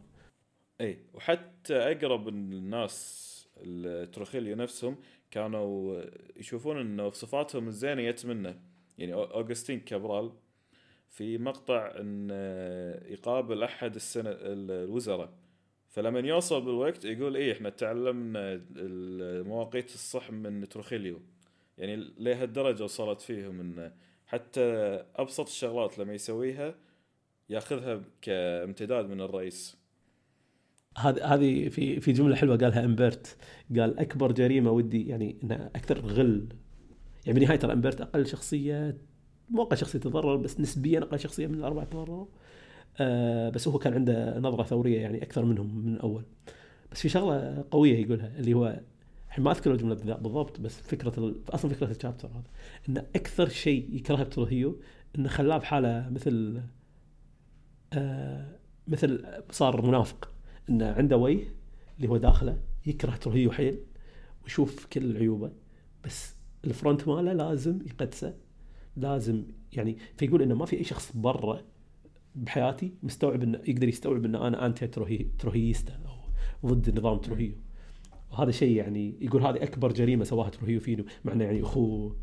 اي وحتى أقرب الناس لتروخيليو نفسهم كانوا يشوفون إنه صفاتهم الزينة جت منه. يعني أوغستين كابرال في مقطع إن يقابل أحد السنة الوزراء. فلما يوصل بالوقت يقول إيه إحنا تعلمنا المواقيت الصح من تروخيليو. يعني لهالدرجة وصلت فيهم انه حتى أبسط الشغلات لما يسويها ياخذها كامتداد من الرئيس. هذه هذه في في جملة حلوة قالها إمبرت. قال أكبر جريمة ودي يعني أكثر غل. يعني بنهايه ترى إمبرت أقل شخصية مو أقل شخصية تضرر بس نسبيا أقل شخصية من الأربعة تضرروا. آه بس هو كان عنده نظرة ثورية يعني أكثر منهم من اول بس في شغلة قوية يقولها اللي هو الحين ما أذكر الجملة بالضبط بس فكرة. أصلا فكرة ال chapter هذا إن أكثر شيء يكرهه بتروهيو إنه خلاه بحالة مثل آه مثل صار منافق إنه عنده وجه اللي هو داخله يكره تروهيو حيل ويشوف كل عيوبه بس ال front ماله لازم يقدسه لازم يعني فيقول إنه ما في أي شخص برا بحياتي مستوعب انه يقدر يستوعب إنه أنا anti تروهي تروهيستا أو ضد نظام تروهيو وهذا شيء يعني يقول هذه أكبر جريمة سواها تروهيو فيني. مع انه يعني اخوه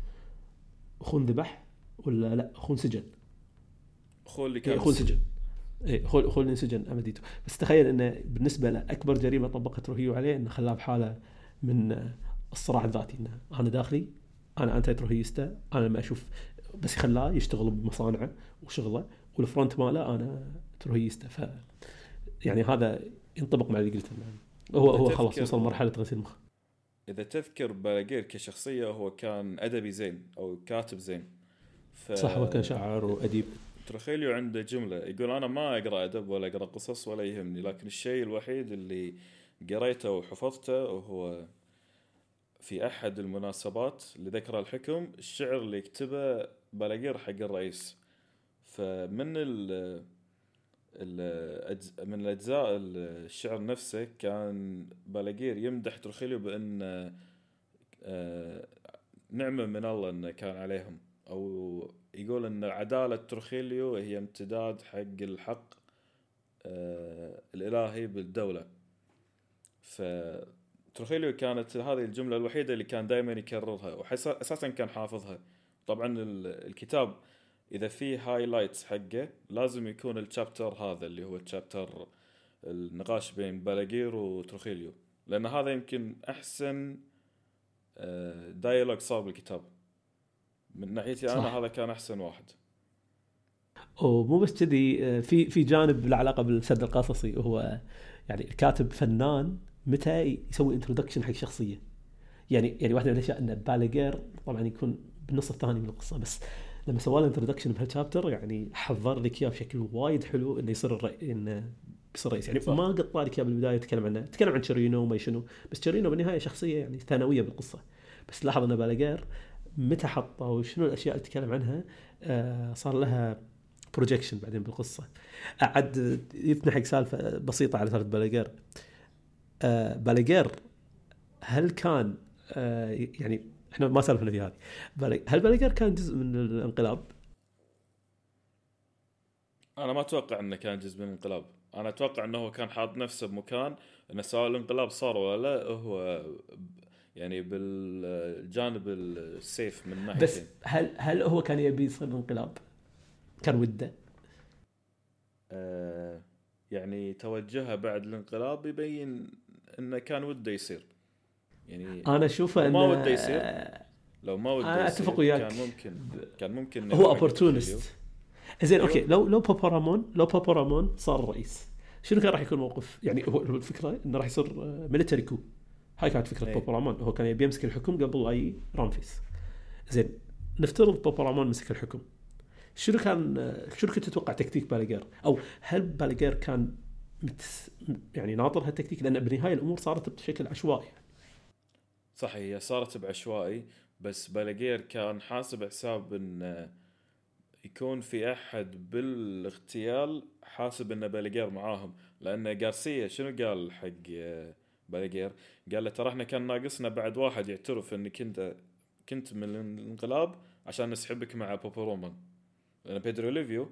اخوه انذبح ولا لا؟ اخوه انسجن. اخوه اللي إيه، كان اخوه انسجن. اي اخوه اخوه اللي انسجن أمديتو. بس تخيل إنه بالنسبة له أكبر جريمة طبق تروهيو عليه إنه خلاه بحاله من الصراع الذاتي. إنه أنا داخلي أنا anti تروهيستا أنا لما أشوف بس خلاه يشتغل بمصانعه وشغله وال front ماله أنا تروهيستا ف يعني هذا ينطبق مع اللي قلته. هو هو خلاص وصل مرحلة غسيل مخ. إذا تذكر بالاجير كشخصية هو كان أدبي زين أو كاتب زين. ف... صح هو كان شاعر وأديب. ترخيليو عنده جملة يقول أنا ما أقرأ أدب ولا أقرأ قصص ولا يهمني لكن الشيء الوحيد اللي قريته وحفظته وهو في أحد المناسبات لذكرى الحكم الشعر اللي يكتبه بالاجير حق الرئيس فمن ال. من الأجزاء الشعر نفسه كان بالاجير يمدح ترخيليو بأن آه، نعمة من الله إنه كان عليهم. أو يقول إن عدالة ترخيليو هي امتداد حق الحق آه، الإلهي بالدولة. فترخيليو كانت هذه الجملة الوحيدة اللي كان دائما يكررها واساسا كان حافظها. طبعا ال- الكتاب إذا فيه highlights حقه لازم يكون ال chapter هذا اللي هو ال chapter النقاش بين بالاجير وترخيليو لأن هذا يمكن أحسن آه، dialogue صار بالكتاب من ناحيتي أنا صح. هذا كان أحسن واحد. ومو بس كذي آه، في في جانب له علاقة بالسرد القصصي وهو يعني الكاتب فنان متى يسوي introduction حق شخصية. يعني يعني واحدة من الأشياء إن بالاجير طبعا يكون بالنص الثاني من القصة بس لما سوى له introduction بهال chapter يعني حضر لك اياه بشكل وايد حلو إنه يصير الرئي إنه بيصير رئيس. يعني صح. ما قطع لك اياه بالبداية تكلم عنه تكلم عن تشيرينو وما شنو. بس تشيرينو بالنهاية شخصية يعني ثانوية بالقصة. بس لاحظ ان بالاجير متى حطه وشنو الأشياء اللي تكلم عنها آه صار لها projection بعدين بالقصة. عاد يثنى حق سالفة بسيطة على سالفة بالاجير آه بالاجير هل كان آه يعني إحنا ما سالفنا في هذه. هل بالاجير كان جزء من الانقلاب؟ أنا ما أتوقع إنه كان جزء من الانقلاب. أنا أتوقع إنه هو كان حاط نفسه بمكان إنه سواء الانقلاب صار ولا لا هو يعني بالجانب السيف من بس ناحيتين هل هل هو كان يبي يصير انقلاب؟ كان وده. آه يعني توجهه بعد الانقلاب يبين إنه كان وده يصير. يعني أنا اشوفه ما انه وده يصير. لو ما وده أنا يصير أتفق وياك. كان ممكن كان ممكن هو opportunist زين. okay. لو لو بابورامون لو بابورامون صار الرئيس شنو كان راح يكون موقف؟ يعني هو الفكرة إنه راح يصير military coup هاي كانت فكرة إيه. بابورامون هو كان يبي يمسك الحكم قبل أي رامفيس. زين نفترض بابورامون مسك الحكم. شنو كان شنو كنت تتوقع تكتيك باليجير أو هل باليجير كان متس يعني ناطر هالتكتيك؟ لأن بالنهايه الأمور صارت بشكل عشوائي. صح هي صارت بعشوائي بس بالاجير كان حاسب حساب إن يكون في أحد بالاغتيال حاسب ان بالاجير معاهم. لأن غارسيا شنو قال حق بالاجير؟ قال له ترى إحنا كان ناقصنا بعد واحد يعترف انك انت كنت من الانقلاب عشان نسحبك مع بوبورومان لأن بيدرو ليفيو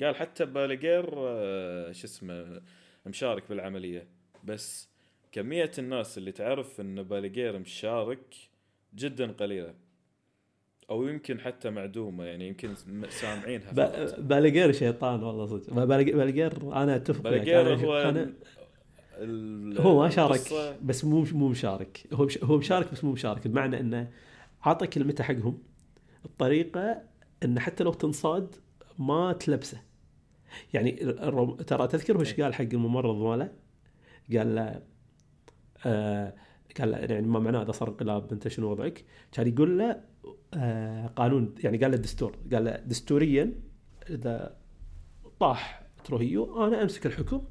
قال حتى بالاجير آه، شو اسمه مشارك بالعملية. بس كمية الناس اللي تعرف إن بالاجير مشارك جدا قليلة. أو يمكن حتى معدومة يعني يمكن سامعينها باليجير شيطان والله صدق. باليجير باليجير أنا أتفق أنا- هو أنا هو ما شارك بس مو مو مشارك. هو مش هو مشارك بس مو مشارك. بمعنى إنه عطى كلمته حقهم. الطريقة انه حتى لو تنصاد ما تلبسه. يعني. ترى تذكر وش قال حق الممرض ماله؟ قال له قال يعني ما معناه اذا صار انقلاب أنت شنو وضعك؟ كان يقول له آه قانون يعني قال له الدستور قال له دستوريا إذا طاح تروهيو أنا أمسك الحكم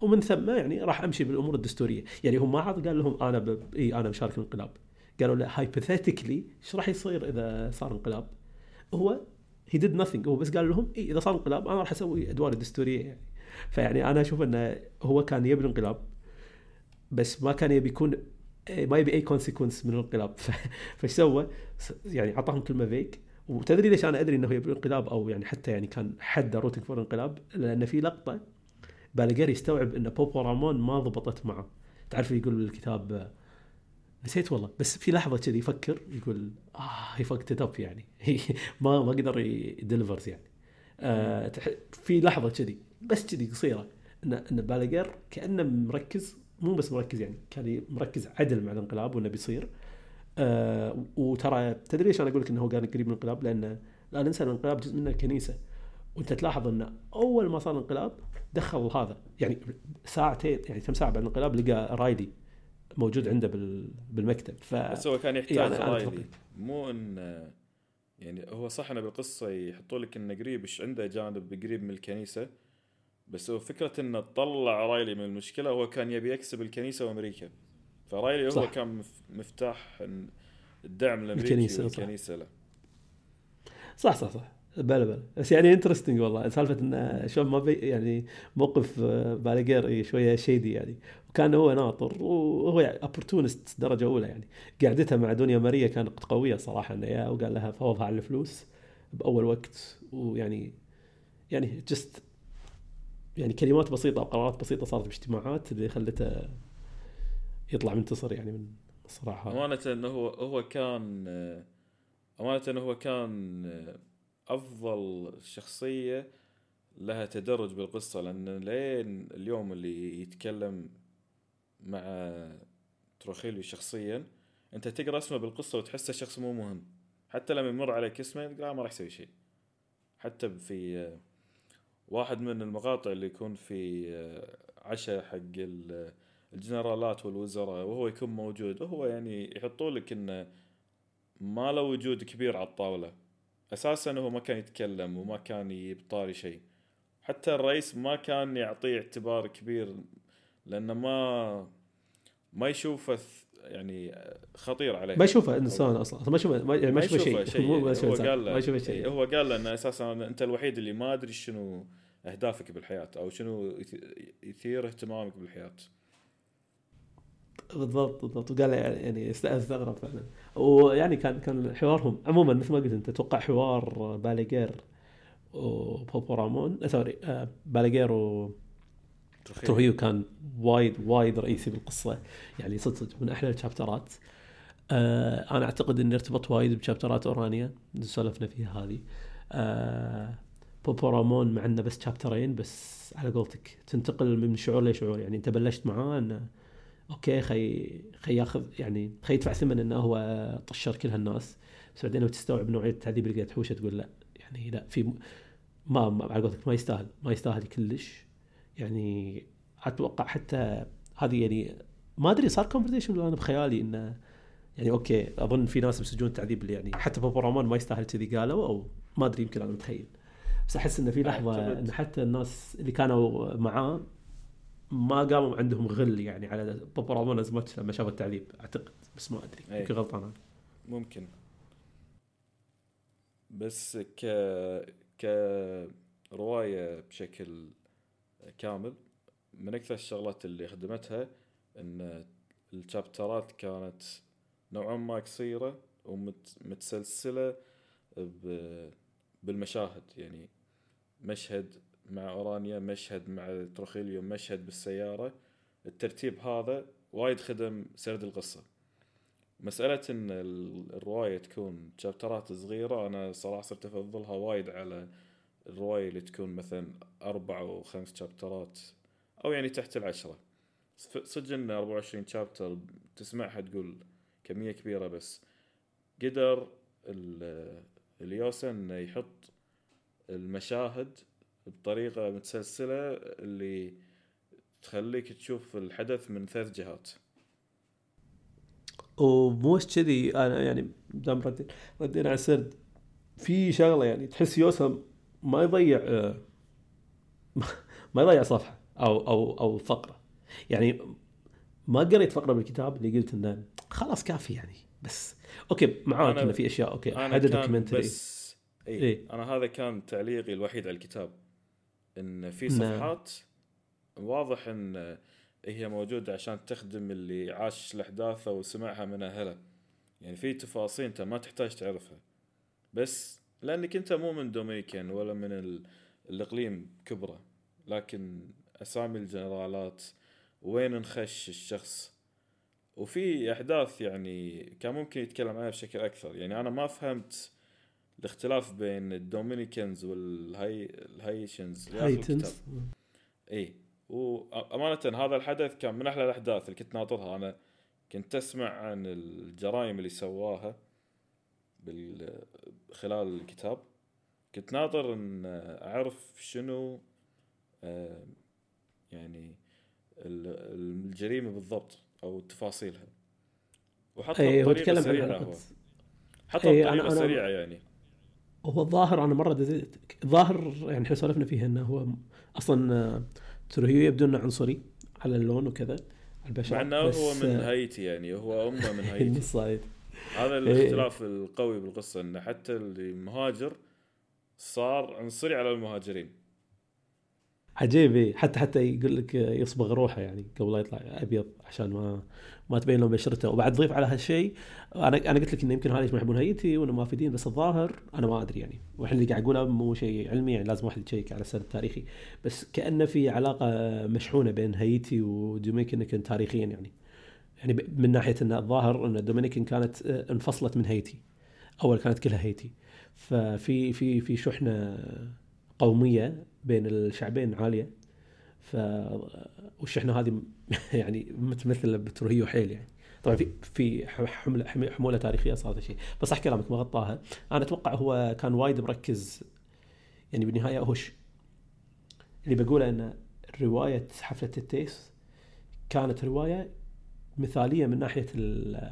ومن ثم يعني راح أمشي بالأمور الدستورية، يعني هم ما عاد قال لهم أنا. إي أنا مشارك الانقلاب. قالوا له hypothetically إيش راح يصير إذا صار انقلاب؟ هو he did nothing هو بس قال لهم إي إذا صار انقلاب أنا راح أسوي أدوار الدستوريه يعني. فيعني أنا أشوف إنه هو كان يبي الانقلاب بس ما كان يبي يكون ما يبي أي consequence من الانقلاب. فايش سوى؟ يعني أعطاهم كلمة فيك وتدري ليش أنا أدري إنه يبي الانقلاب؟ أو يعني حتى يعني كان حد rooting for الانقلاب؟ لأن في لقطة بالجر يستوعب إن بوبو رامون ما ضبطت معه. تعرف يقول بالكتاب نسيت والله بس في لحظة كذي يفكر يقول آه he fucked up يعني. ما ما قدر ي deliver يعني. آه في لحظة كذي بس كذي قصيرة إن إن كأنه مركز مو بس مركز يعني كان مركز عدل مع الانقلاب وإنه بيصير. آه وترى تدري ليش أنا أقول لك إنه هو كان قريب من الانقلاب؟ لأن لا ننسى الانقلاب جزء منه الكنيسة. وأنت تلاحظ انه أول ما صار الانقلاب دخل هذا. يعني ساعتين يعني كم ساعة بعد الانقلاب لقى رايلي موجود عنده بال- بالمكتب. ف بس هو كان يحتاج يعني رايلي. مو إن يعني هو صح إنه بالقصة يحطوا لك إنه قريب إيش عنده جانب قريب من الكنيسة بس هو فكرة إنه طلع رايلي من المشكلة هو كان يبي يكسب الكنيسة وأمريكا. فرايلي هو صح. كان مف- مفتاح الدعم الامريكي الكنيسة، صح. والكنيسه له. صح صح صح. بلا بلا. بس يعني interesting والله. سالفة انه شلون ما بي يعني موقف آه، بالاجير شوية شيدي يعني. وكان هو ناطر وهو يعني opportunist درجة أولى يعني. قعدتها مع دنيا ماريا كانت قوية صراحة إنه يا وقال لها فوضها على الفلوس بأول وقت. ويعني يعني just يعني كلمات بسيطة أو قرارات بسيطة صارت باجتماعات اللي خلته يطلع منتصر يعني من الصراع هذا أمانة إنه هو كان أمانة إنه هو كان أفضل شخصية لها تدرج بالقصة لأن لين اليوم اللي يتكلم مع تروخيليو شخصيا أنت تقرأ اسمه بالقصة وتحسه شخص مو مهم. حتى لما يمر عليك اسمه تقول آه ما راح يسوي شيء. حتى في واحد من المقاطع اللي يكون في عشاء حق ال- الجنرالات والوزراء وهو يكون موجود وهو يعني يحطوا لك انه ما له وجود كبير على الطاولة. أساسا هو ما كان يتكلم وما كان يبطاري شيء. حتى الرئيس ما كان يعطيه اعتبار كبير لأنه ما ما يشوفه يعني خطير عليه. ما يشوفه انسان أصلا. ما يشوفه ما, يعني ما يشوفه شيء. هو. قال له ما يشوفه شيء. هو قال له إنه أساسا أنت الوحيد اللي ما أدري شنو أهدافك بالحياة أو شنو يث- يثير اهتمامك بالحياة؟ بالضبط بالضبط. وقال يعني است- أستغرب فعلا. ويعني كان كان حوارهم عموما مثل ما قلت أنت أتوقع حوار باليجير وبوبو رامون آه، sorry آه، باليجير وتروهيو كان وايد وايد رئيسي بالقصة. يعني صدق من أحلى الشابترات. آه أنا أعتقد إني ارتبط وايد بشابترات أورانيا اللي سولفنا فيها هذه. آه بوبو رامون مع إنه بس شابترين بس على قولتك تنتقل من شعور لشعور. يعني أنت بلشت معاه إنه أوكي خي خي ياخذ يعني خي يدفع ثمن إنه هو طشر كل هالناس بس بعدين لو تستوعب نوعية التعذيب اللي قاعد تحوشه تقول لا. يعني لا في ما ما- على قولتك ما يستاهل ما يستاهل كلش. يعني أتوقع حتى هذه يعني ما أدري صار conversation أنا بخيالي إنه يعني okay أظن في ناس بسجون التعذيب اللي يعني حتى بوبو رامون ما يستاهل كذي قالوا أو ما أدري يمكن أنا متخيل. بس أحس انه في لحظة أعتقد- إن حتى الناس اللي كانوا معاه ما قاموا عندهم غل يعني على بوبو as much لما شافوا التعذيب أعتقد. بس ما أدري. يمكن غلطان أنا. ممكن. بس ك ك رواية بشكل كامل من أكثر الشغلات اللي خدمتها إن الشابترات كانت نوعا ما قصيرة ومتسلسلة ب... بالمشاهد. يعني مشهد مع أورانيا مشهد مع تروخيليو مشهد بالسيارة. الترتيب هذا وايد خدم سرد القصة. مسألة إن ال- الرواية تكون شابترات صغيرة أنا صراحة صرت أفضلها وايد على الرواية اللي تكون مثلا أربع أو خمس شابترات أو يعني تحت العشرة. صدق إن 24 شابتر تسمعها تقول كمية كبيرة بس. قدر ال- اليوسا إنه يحط المشاهد بطريقة متسلسلة اللي تخليك تشوف الحدث من ثلاث جهات. ومو كذي أنا يعني دام ردينا ردينا على السرد في شغلة يعني تحس يوسم ما يضيع آه، ما يضيع صفحة أو أو أو فقرة. يعني ما قريت فقرة بالكتاب اللي قلت إنه خلاص كافي يعني بس. okay معاك إنه في أشياء okay كان documentary بس اي إيه. إيه؟ أنا هذا كان تعليقي الوحيد على الكتاب إن في نعم. صفحات واضح إن هي موجودة عشان تخدم اللي عاش الاحداث أو سمعها من أهله يعني في تفاصيل أنت ما تحتاج تعرفها بس لأنك أنت مو من دومينيكان ولا من ال- الإقليم كبرة لكن أسامي الجنرالات وين انخش الشخص وفي أحداث يعني كان ممكن يتكلم عنها بشكل أكثر يعني أنا ما فهمت الاختلاف بين ال Dominicans والهاي ال Haitians. Haitians. اي وأمانة هذا الحدث كان من أحلى الأحداث اللي كنت ناطرها. أنا كنت أسمع عن الجرائم اللي سواها بال خلال الكتاب. كنت ناطر إن أعرف شنو آه، يعني ال- الجريمة بالضبط أو تفاصيلها. وحطها اي هو بطريقة سريعة حطها إي، أنا- بطريقه أنا- سريعة يعني. هو الظاهر أنا مرة دزيت. الظاهر يعني إحنا سولفنا فيها إنه هو أصلا آه، تروهيو يبدو إنه عنصري على اللون وكذا على البشر مع إنه هو من آه، هايتي يعني هو أمه من هايتي. النص صايد. هذا إيه. الاختلاف القوي بالقصة إنه حتى اللي مهاجر صار عنصري على المهاجرين. عجيب إيه. حتى حتى يقول لك يصبغ روحه يعني قبل لا يطلع أبيض عشان ما ما تبين لون بشرته. وبعد ضيف على هالشيء أنا أنا قلت لك انه يمكن هذا ما يحبون هيتي وانه ما فيدين بس الظاهر أنا ما أدري يعني. وإحنا اللي قاعد اقوله مو شيء علمي يعني لازم واحد يشيك على السرد التاريخي. بس كأنه في علاقة مشحونة بين هايتي ودومينيكان تاريخيا يعني. يعني من ناحية إن الظاهر إن الدومينيكان كانت آه، انفصلت من هايتي. أول كانت كلها هايتي. ففي في في شحنة قومية بين الشعبين عالية. ف والشحنه هذه يعني متمثلة بتروهيو حيل يعني. طبعا في في حملة حمولة تاريخية صار هذا الشيء بس صح كلامك ما غطاها. أنا أتوقع هو كان وايد مركز يعني بالنهاية. هوش اللي بقوله إن رواية حفلة التيس كانت رواية مثالية من ناحية ال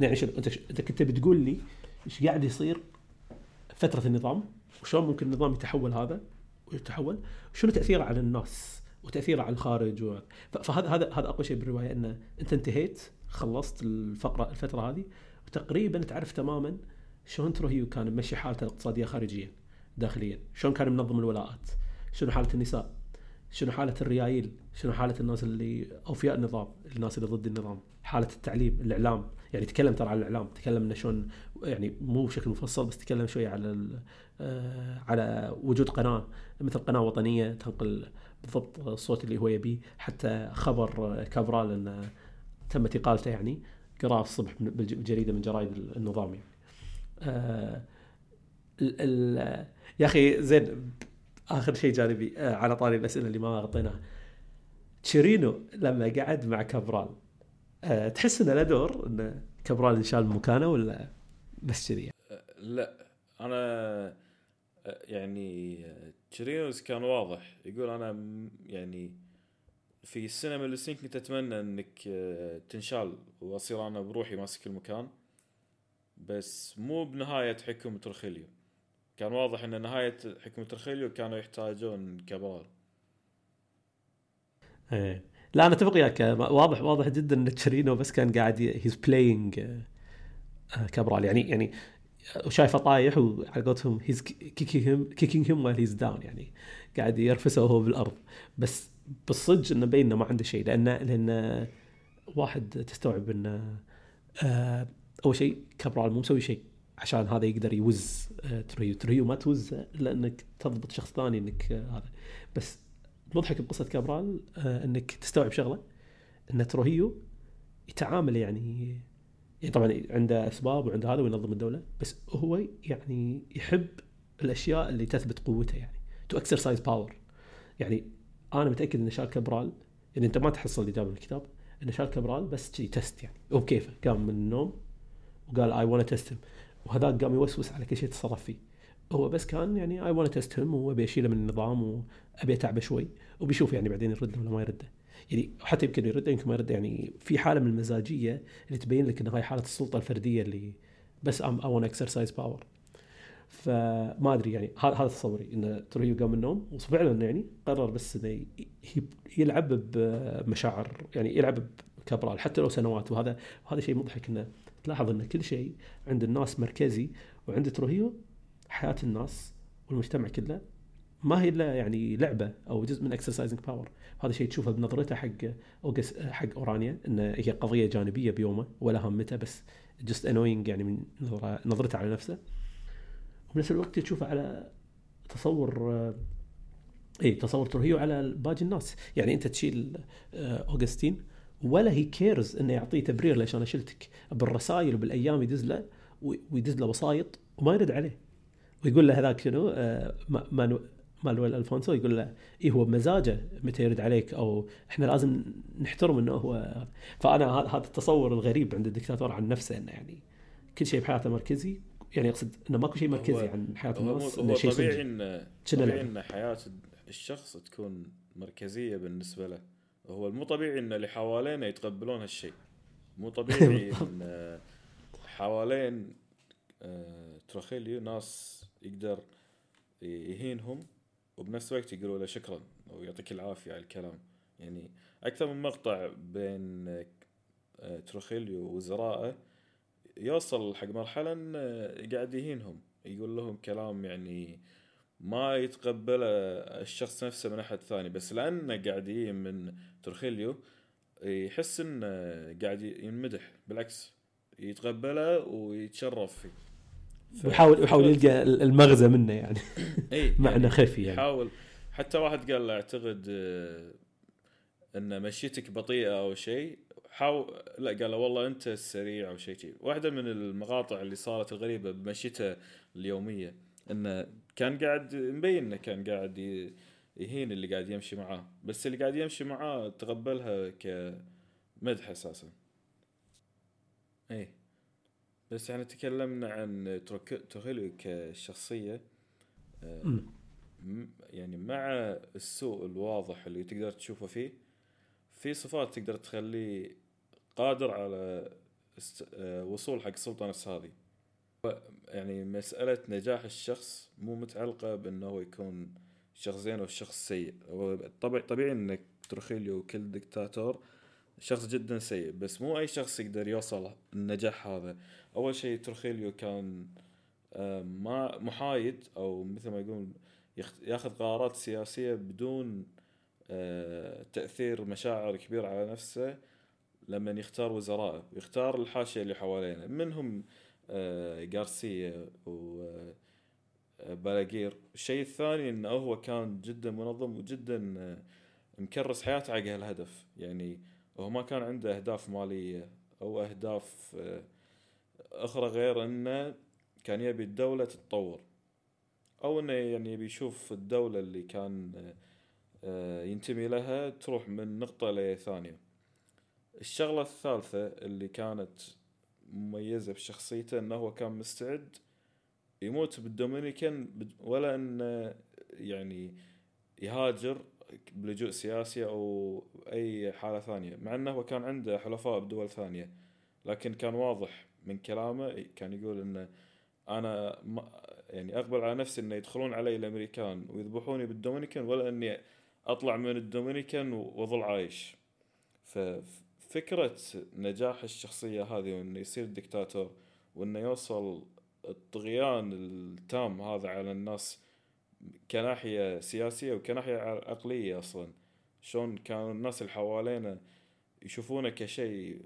يعني شوف أنت أنت كنت بتقول لي إيش قاعد يصير فترة النظام؟ وشلون ممكن النظام يتحول هذا؟ ويتحول. شنو تأثيره على الناس؟ وتأثيره على الخارج فهذا هذا هذا أقوى شيء بالرواية إنه أنت انتهيت خلصت الفقرة الفترة هذه وتقريبا تعرف تماما شلون تروهيو كان ممشي حالته الاقتصاديه خارجيا داخليا. شلون كان منظم الولاءات؟ شنو حالة النساء؟ شنو حالة الريايل؟ شنو حالة الناس اللي أوفياء النظام الناس اللي ضد النظام؟ حالة التعليم الإعلام. يعني تكلم ترى عن الإعلام تكلم إنه شلون يعني مو بشكل مفصل بس تكلم شوية على آه، على وجود قناة مثل قناة وطنية تنقل بالضبط الصوت اللي هو يبيه حتى خبر كابرال انه تم اقالته يعني قراه الصبح بجريده من جرايد النظام يعني. آه، ال ال يا أخي زين آخر شيء جانبي آه، على طاري الأسئلة اللي ما غطيناها تشيرينو لما قعد مع كابرال آه، تحس إنه له دور إن كابرال انشال مكانه ولا بس كذي؟ لا أنا يعني تشيرينوس كان واضح. يقول أنا يعني في السنة من السنين كنت اتمنى إنك آه، تنشال وأصير أنا بروحي ماسك المكان بس مو بنهاية حكم تروخيليو. كان واضح إن نهاية حكم ترخيليو كانوا يحتاجون كابرال إيه. لا أنا أتفق وياك. واضح واضح جدا إن تشيرينو بس كان قاعد he's playing كابرال. يعني يعني وشايفه طايح وعلى قولتهم he's kicking him while he's down يعني قاعد يرفسه وهو بالأرض. بس بالصدق إنه مبين انه ما عنده شيء لأن لأن واحد تستوعب إنه آه، أول شيء كابرال مو مسوي شيء عشان هذا يقدر يوز آه، تريو. تريو ما توز الا انك تضبط شخص ثاني إنك آه، هذا. بس المضحك بقصة كابرال آه، إنك تستوعب شغلة إن تروهيو يتعامل يعني يعني طبعا عنده أسباب وعنده هذا وينظم الدولة بس هو يعني يحب الأشياء اللي تثبت قوته يعني to exercise power يعني أنا متأكد ان شال كابرال يعني أنت ما تحصل الاجابه من الكتاب ان شال كابرال بس شي test يعني. هو بكيفه قام من النوم وقال I want test وهذاك قام يوسوس على كل شيء تصرف فيه. هو بس كان يعني I want test وأبي أشيله من النظام وابي أتعبه شوي وبيشوف يعني بعدين يرد ولا ما يرده. يعني حتى يمكن يرد يمكن ما يرد. يعني في حالة من المزاجية اللي تبين لك إن هاي حالة السلطة الفردية اللي بس um I want exercise power فما أدري يعني هذا تصوري ان تروهيو قام من النوم وفعلا يعني قرر بس إنه يلعب بمشاعر يعني يلعب بكابرال حتى لو سنوات. وهذا وهذا شيء مضحك إنه تلاحظ إن كل شيء عند الناس مركزي وعند تروهيو حياة الناس والمجتمع كله ما هي إلا يعني لعبة أو جزء من exercising power هذا شيء تشوفه بنظرته حق أوجس حق أورانيا إن هي قضية جانبية بيومه ولا همته بس just annoying يعني من نظرته على نفسه. وبنفس الوقت تشوفه على تصور اي تصور تروهيو على باقي الناس. يعني أنت تشيل آه، أوغستين ولا he cares إنه يعطيه تبرير ليش أنا شلتك. بالرسائل وبالأيام يدز له ويدز له وسايط وما يرد عليه. ويقول له هذاك شنو؟ آه، ما- مانو مانويل ألفونسو يقول له اي هو بمزاجه متى يرد عليك؟ أو إحنا لازم نحترم إنه هو فأنا هذا التصور الغريب عند الدكتاتور عن نفسه إنه يعني كل شيء بحياته مركزي. يعني أقصد إنه ماكو شيء مركزي هو- عن حياه هو, مو- الناس هو إنه شيء طبيعي ان طبيعي. إن حياة الشخص تكون مركزية بالنسبة له. هو المو طبيعي إن اللي حوالينه يتقبلون هالشيء. مو طبيعي إن حوالين آه، تروخيليو ناس يقدر يهينهم وبنفس الوقت يقولوا له شكرا ويعطيك العافية على الكلام. يعني أكثر من مقطع بين آه، تروخيليو ووزرائه يوصل حق مرحلة انه قاعد يهينهم. يقول لهم كلام يعني ما يتقبله الشخص نفسه من أحد ثاني بس لأنه قاعد يجي من ترخيليو يحس انه قاعد ينمدح. بالعكس يتقبله ويتشرف فيه. ويحاول يحاول يلقى المغزى منه يعني. إي معنى خفي يعني. يحاول. حتى واحد قال له أعتقد آه، إن مشيتك بطيئة أو شيء حاول لا قال له والله أنت السريع أو شيء شيء واحدة من المقاطع اللي صارت الغريبة بمشيته اليومية انه كان قاعد مبين إنه كان قاعد يهين اللي قاعد يمشي معاه. بس اللي قاعد يمشي معاه تقبلها كمدح أساسا. إي. بس يعني تكلمنا عن تروخيليو كشخصيه آه، يعني مع السوء الواضح اللي تقدر تشوفه فيه في صفات تقدر تخليه قادر على. آه، وصول حق السلطة نفس هذه يعني مسألة نجاح الشخص مو متعلقة بأنه هو يكون شخص زين أو شخص سيء طبيعي طبيعي أنك ترخيليو كل دكتاتور شخص جدا سيء بس مو أي شخص يقدر يوصل النجاح هذا. أول شيء ترخيليو كان آه، ما محايد أو مثل ما يقول ياخذ قرارات سياسية بدون آه، تأثير مشاعر كبيرة على نفسه لما يختار وزرائه ويختار الحاشية اللي حوالينه. منهم آه، غارسيا وبالاغير الشيء الثاني إنه هو كان جدا منظم وجدا مكرس حياته على هالهدف. يعني هو ما كان عنده أهداف مالية أو أهداف آه، أخرى غير إنه كان يبي الدولة تتطور أو إنه يعني يبي يشوف الدولة اللي كان آه، آه، ينتمي لها تروح من نقطة لثانية. الشغلة الثالثة اللي كانت مميزة بشخصيته إنه هو كان مستعد يموت بالدومينيكان ولا إنه يعني يهاجر بلجوء سياسي أو أي حالة ثانية مع إنه هو كان عنده حلفاء بدول ثانية لكن كان واضح من كلامه كان يقول إنه أنا ما يعني أقبل على نفسي إنه يدخلون علي الأمريكان ويذبحوني بالدومينيكان ولا إني أطلع من الدومينيكان وأظل عايش. ففكرة نجاح الشخصية هذه وإنه يصير دكتاتور وإنه يوصل الطغيان التام هذا على الناس كناحية سياسية وكناحية عقلية أصلا. شلون كانوا الناس اللي حوالينا يشوفونه كشيء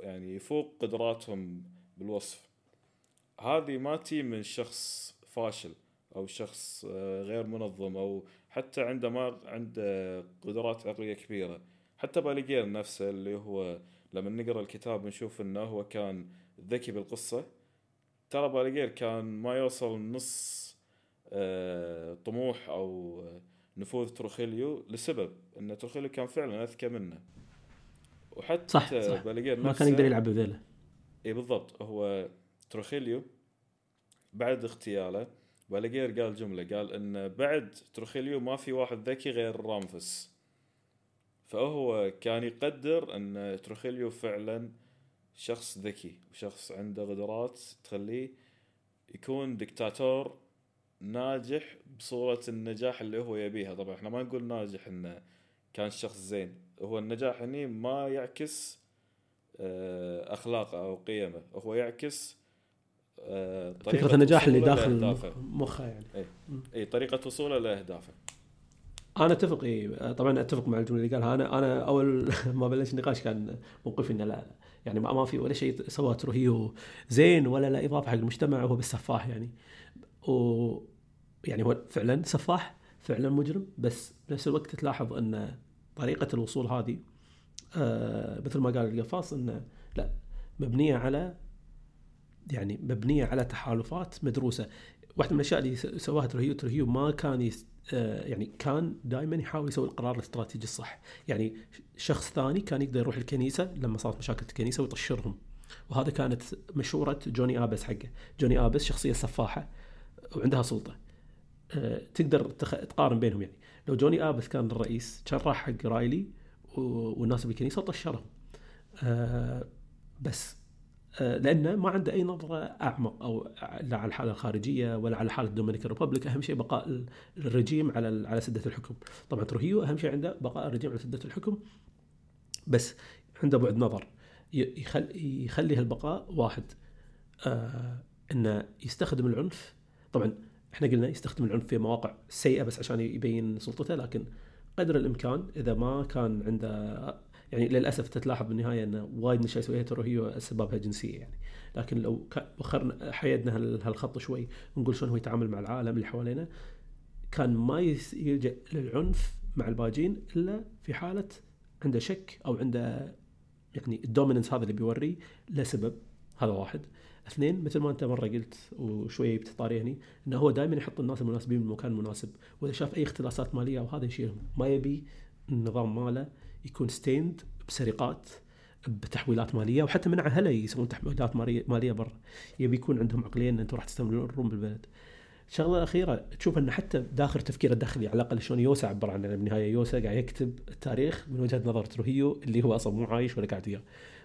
يعني يفوق قدراتهم بالوصف. هذه ما تي من شخص فاشل أو شخص آه، غير منظم أو حتى عنده ما عنده قدرات عقلية كبيرة. حتى باليجير نفسه اللي هو لما نقرأ الكتاب نشوف إنه هو كان ذكي بالقصة. ترى باليجير كان ما يوصل نص طموح أو نفوذ تروخيليو لسبب أن تروخيليو كان فعلا أذكى منه. وحتى صح, صح. باليجير ما كان يقدر يلعب بذيله. إي بالضبط هو تروخيليو بعد اغتياله باليجير قال جملة قال إن بعد تروخيليو ما في واحد ذكي غير رامفس. فهو كان يقدر إن تروخيليو فعلا شخص ذكي وشخص عنده قدرات تخليه يكون دكتاتور ناجح بصورة النجاح اللي هو يبيها. طبعا إحنا ما نقول ناجح إنه كان شخص زين. هو النجاح هني ما يعكس آه، أخلاقه أو قيمه. هو يعكس آه، طريقة فكرة النجاح اللي داخل مخه يعني. اي اي طريقة وصوله لأهدافه. أنا أتفق اي طبعا أتفق مع الجملة اللي قالها. أنا أنا أول ما بلش النقاش كان موقفي إنه لا يعني ما في ولا شيء سواته هي زين ولا لا إضافة حق المجتمع وهو بس سفاح يعني. و يعني هو فعلا سفاح فعلا مجرم بس بنفس الوقت تلاحظ أن طريقة الوصول هذه آه مثل ما قال القفاص انه لا مبنية على يعني مبنية على تحالفات مدروسة. واحدة من الأشياء اللي سواها ترهيو ترهيو ما كان يس آه يعني كان دائما يحاول يسوي القرار الاستراتيجي الصح. يعني شخص ثاني كان يقدر يروح الكنيسة لما صارت مشاكل الكنيسة ويطشرهم. وهذا كانت مشورة جوني آبس حقه. جوني آبس شخصية سفاحة وعندها سلطة. آه، تقدر تقارن بينهم يعني. لو جوني ابس كان الرئيس كان راح حق رايلي والناس بالكنيسة طشرهم آه، بس آه، لأنه ما عنده أي نظرة أعمق أو لا على الحالة الخارجية ولا على حالة ال Dominican Republic أهم شيء بقاء الرجيم على على سدة الحكم. طبعا تروهيو أهم شيء عنده بقاء الرجيم على سدة الحكم. بس عنده بعد نظر يخلي يخلي البقاء واحد. آه إنه يستخدم العنف. طبعا إحنا قلنا يستخدم العنف في مواقع سيئة بس عشان يبين سلطته لكن قدر الإمكان إذا ما كان عنده يعني للأسف تتلاحظ بالنهاية ان وايد من الاشياء يسويها ترى هي أسبابها جنسية يعني. لكن لو وخرنا حيدنا هالخط شوي ونقول شلون هو يتعامل مع العالم اللي حوالينا كان ما يلجأ للعنف مع الباجين إلا في حالة عنده شك أو عنده يعني ال dominance هذا اللي بيوريه لسبب هذا واحد. اثنين مثل ما انت مرة قلت وشوية جبت طاري هني إنه هو دائما يحط الناس المناسبين بالمكان المناسب وإذا شاف أي اختلاسات مالية أو هذا يشيلهم ما يبي النظام ماله يكون stained بسرقات بتحويلات مالية وحتى من اهله يسوون تحويلات مالية برا. يبي يكون عندهم عقليه إن أنتم راح تستمرون بالبلد. الشغله الاخيره تشوف انه حتى داخل تفكيره الداخلي على الأقل شلون يوسا عبر عنه بالنهاية يوسا قاعد يكتب التاريخ من وجهة نظر تروهيو اللي هو أصلا مو عايش ولا قاعد وياه.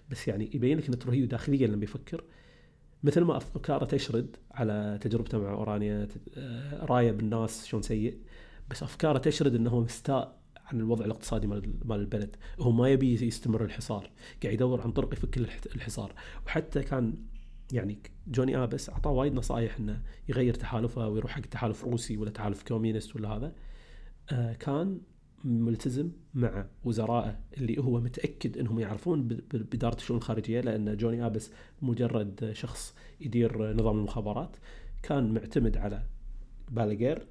بس يعني يبين لك إن تروهيو داخليا لما يفكر مثل ما افكاره تشرد على تجربته مع أورانيا آه، رايه بالناس شلون سيء. بس افكاره تشرد إنه مستاء عن الوضع الاقتصادي مال مال البلد. هو ما يبي يستمر الحصار قاعد يدور عن طرق يفك الحصار. وحتى كان يعني جوني آبس أعطاه وايد نصائح إنه يغير تحالفه ويروح حق تحالف روسي ولا تحالف communist ولا هذا. آه كان ملتزم مع وزرائه اللي هو متأكد إنهم يعرفون باداره الشؤون الخارجيه لأن جوني آبس مجرد شخص يدير نظام المخابرات كان معتمد على باليجير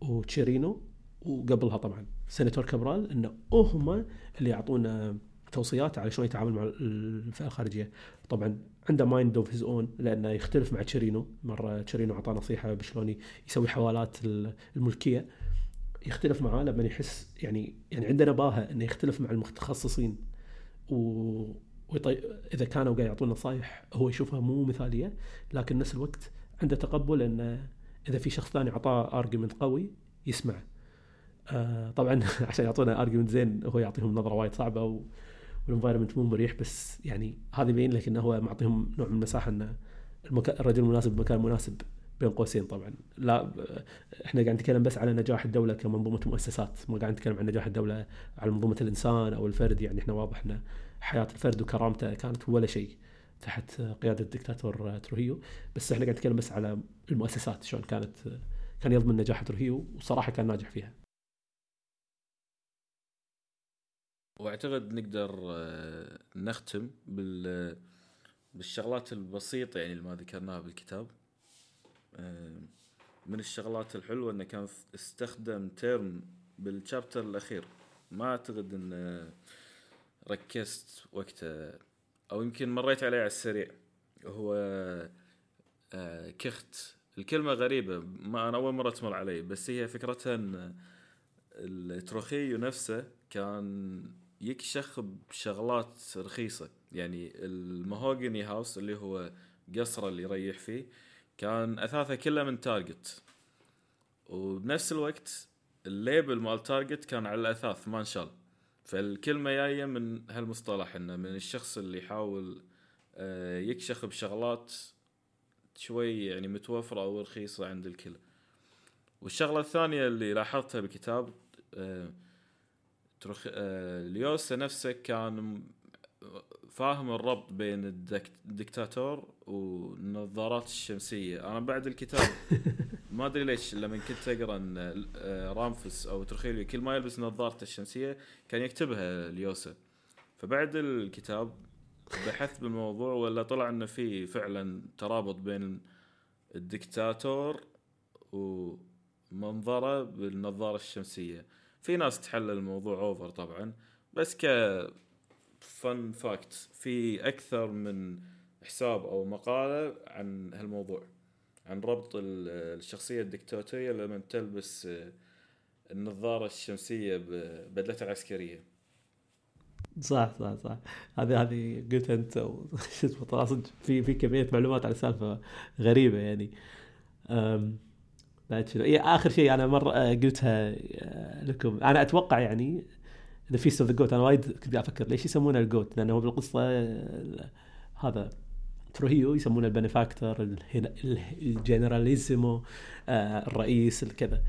وتشيرينو وقبلها طبعا سيناتور كابرال انه هم اللي يعطونا توصيات على شلون يتعامل مع الفئة الخارجية. طبعا عنده mind of his own لأنه يختلف مع تشيرينو. مرة تشيرينو أعطاه نصيحة بشلون يسوي حوالات الملكية. يختلف معاه لما يحس يعني يعني عنده نباهه إنه يختلف مع المتخصصين و ويطي... إذا كانوا قاعد يعطون نصائح هو يشوفها مو مثالية لكن نفس الوقت عنده تقبل انه إذا في شخص ثاني أعطاه argument قوي يسمع. آه طبعا عشان يعطونا argument زين هو يعطيهم نظرة وايد صعبة وال environment مو مريح بس يعني هذا يبين لك انه هو معطيهم نوع من المساحة انه المكان الرجل المناسب بمكان مناسب. بين قوسين طبعا. لا إحنا قاعد نتكلم بس على نجاح الدولة كمنظومة مؤسسات. ما قاعد نتكلم عن نجاح الدولة على منظومة الإنسان أو الفرد. يعني إحنا واضح إن حياة الفرد وكرامته كانت ولا شيء تحت قيادة الدكتاتور تروهيو. بس إحنا قاعد نتكلم بس على المؤسسات شلون كانت كان يضمن نجاح تروهيو وصراحة كان ناجح فيها. وأعتقد نقدر آه، نختم بال بالشغلات البسيطة يعني اللي ما ذكرناها بالكتاب. من الشغلات الحلوة إنه كان استخدم تيرم بالشابتر الأخير. ما أعتقد انه ركزت وقته. أو يمكن مريت عليه على السريع. هو آه، كخت. الكلمة غريبة. ما أنا أول مرة تمر علي. بس هي فكرتها إن التروخيو نفسه كان يكشخ بشغلات رخيصة. يعني ال Mahogany House اللي هو قصره اللي يريح فيه كان أثاثة كله من Target وبنفس الوقت ال label مال Target كان على الأثاث ما انشال. فالكلمة جاية من هالمصطلح إنه من الشخص اللي يحاول آه، يكشخ بشغلات شوي يعني متوفرة أو رخيصة عند الكل. والشغلة الثانية اللي لاحظتها بالكتاب آه، ترخ... آه، ليوسا نفسه كان فاهم الربط بين الدكتاتور والنظارات الشمسية. أنا بعد الكتاب ما أدري ليش لما كنت أقرأ ان آه، رامفس أو ترخيلي كل ما يلبس نظارته الشمسية كان يكتبها ليوسا فبعد الكتاب بحثت بالموضوع ولا طلع إنه في فعلا ترابط بين الدكتاتور ومنظره بالنظارة الشمسية. في ناس تحلل الموضوع over طبعا بس ك fun fact في أكثر من حساب أو مقالة عن هالموضوع عن ربط الشخصية الدكتاتورية لما تلبس النظارة الشمسية ببدلتها العسكرية. صح صح صح. هذه هذه قلت أنت شو اسمه صدق. في في كمية معلومات على السالفه غريبة يعني. بعد شنو؟ إيه آخر شيء أنا مرة قلتها آه، لكم. أنا أتوقع يعني The Feast of the Goat أنا وايد كنت قاعد أفكر ليش يسمونه ال goat لأنه بالقصة هذا. تروهيو يسمونه ال benefactor ال generalissimo آه، الرئيس الكذا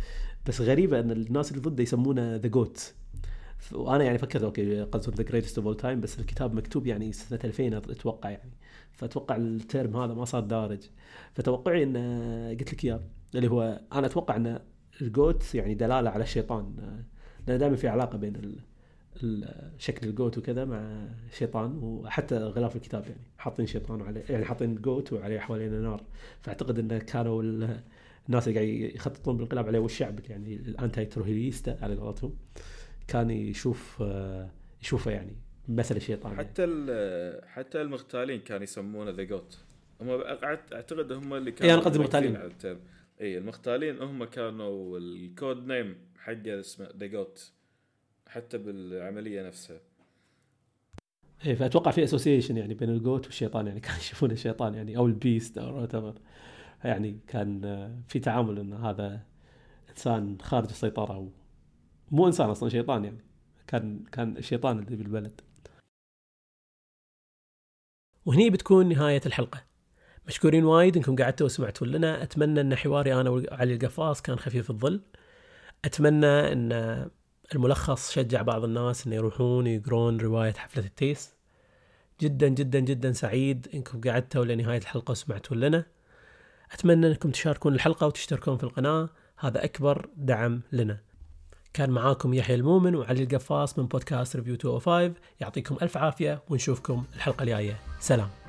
بس غريبة إن الناس اللي ضده يسمونه the goat وأنا يعني فكرت okay قصدهم the greatest of all time بس الكتاب مكتوب يعني سنة 2000 أتوقع يعني. فأتوقع ال term هذا ما صار دارج. فتوقعي إن قلت لك إياه اللي هو أنا أتوقع إن ال goat يعني دلالة على الشيطان. لأن دائما في علاقة بين شكل ال goat وكذا مع شيطان وحتى غلاف الكتاب يعني. حاطين شيطان عليه يعني حاطين goat وعليه حوالين نار. فأعتقد انه كانوا الناس اللي قاعد يخططون بالانقلاب عليه والشعب يعني ال anti Trujillista على قولتهم كان يشوف يشوفه يعني مثل الشيطان. حتى يعني. حتى المغتالين كانوا يسمونه the goat هم أعتقد هم اللي كانوا اي أنا قصدي المغتالين. اي المغتالين هم كانوا ال code name حقه اسمه the goat حتى بالعملية نفسها. إيه فأتوقع في association يعني بين ال goat والشيطان يعني كانوا يشوفون الشيطان يعني أو ال beast أو what يعني كان في تعامل إن هذا إنسان خارج السيطرة أو مو إنسان أصلا شيطان يعني. كان كان الشيطان اللي بالبلد. وهني بتكون نهاية الحلقة. مشكورين وايد إنكم قعدتوا وسمعتوا لنا. أتمنى إن حواري أنا وعلي القفاص كان خفيف الظل. أتمنى إن الملخص شجع بعض الناس إنه يروحون يقرون رواية حفلة التيس. جدا جدا جدا سعيد إنكم قعدتوا لنهاية الحلقة وسمعتوا لنا. أتمنى إنكم تشاركون الحلقة وتشتركون في القناة. هذا أكبر دعم لنا. كان معاكم يحيى المؤمن وعلي القفاص من بودكاست ريفيو 205 يعطيكم ألف عافية ونشوفكم الحلقة الجاية. سلام.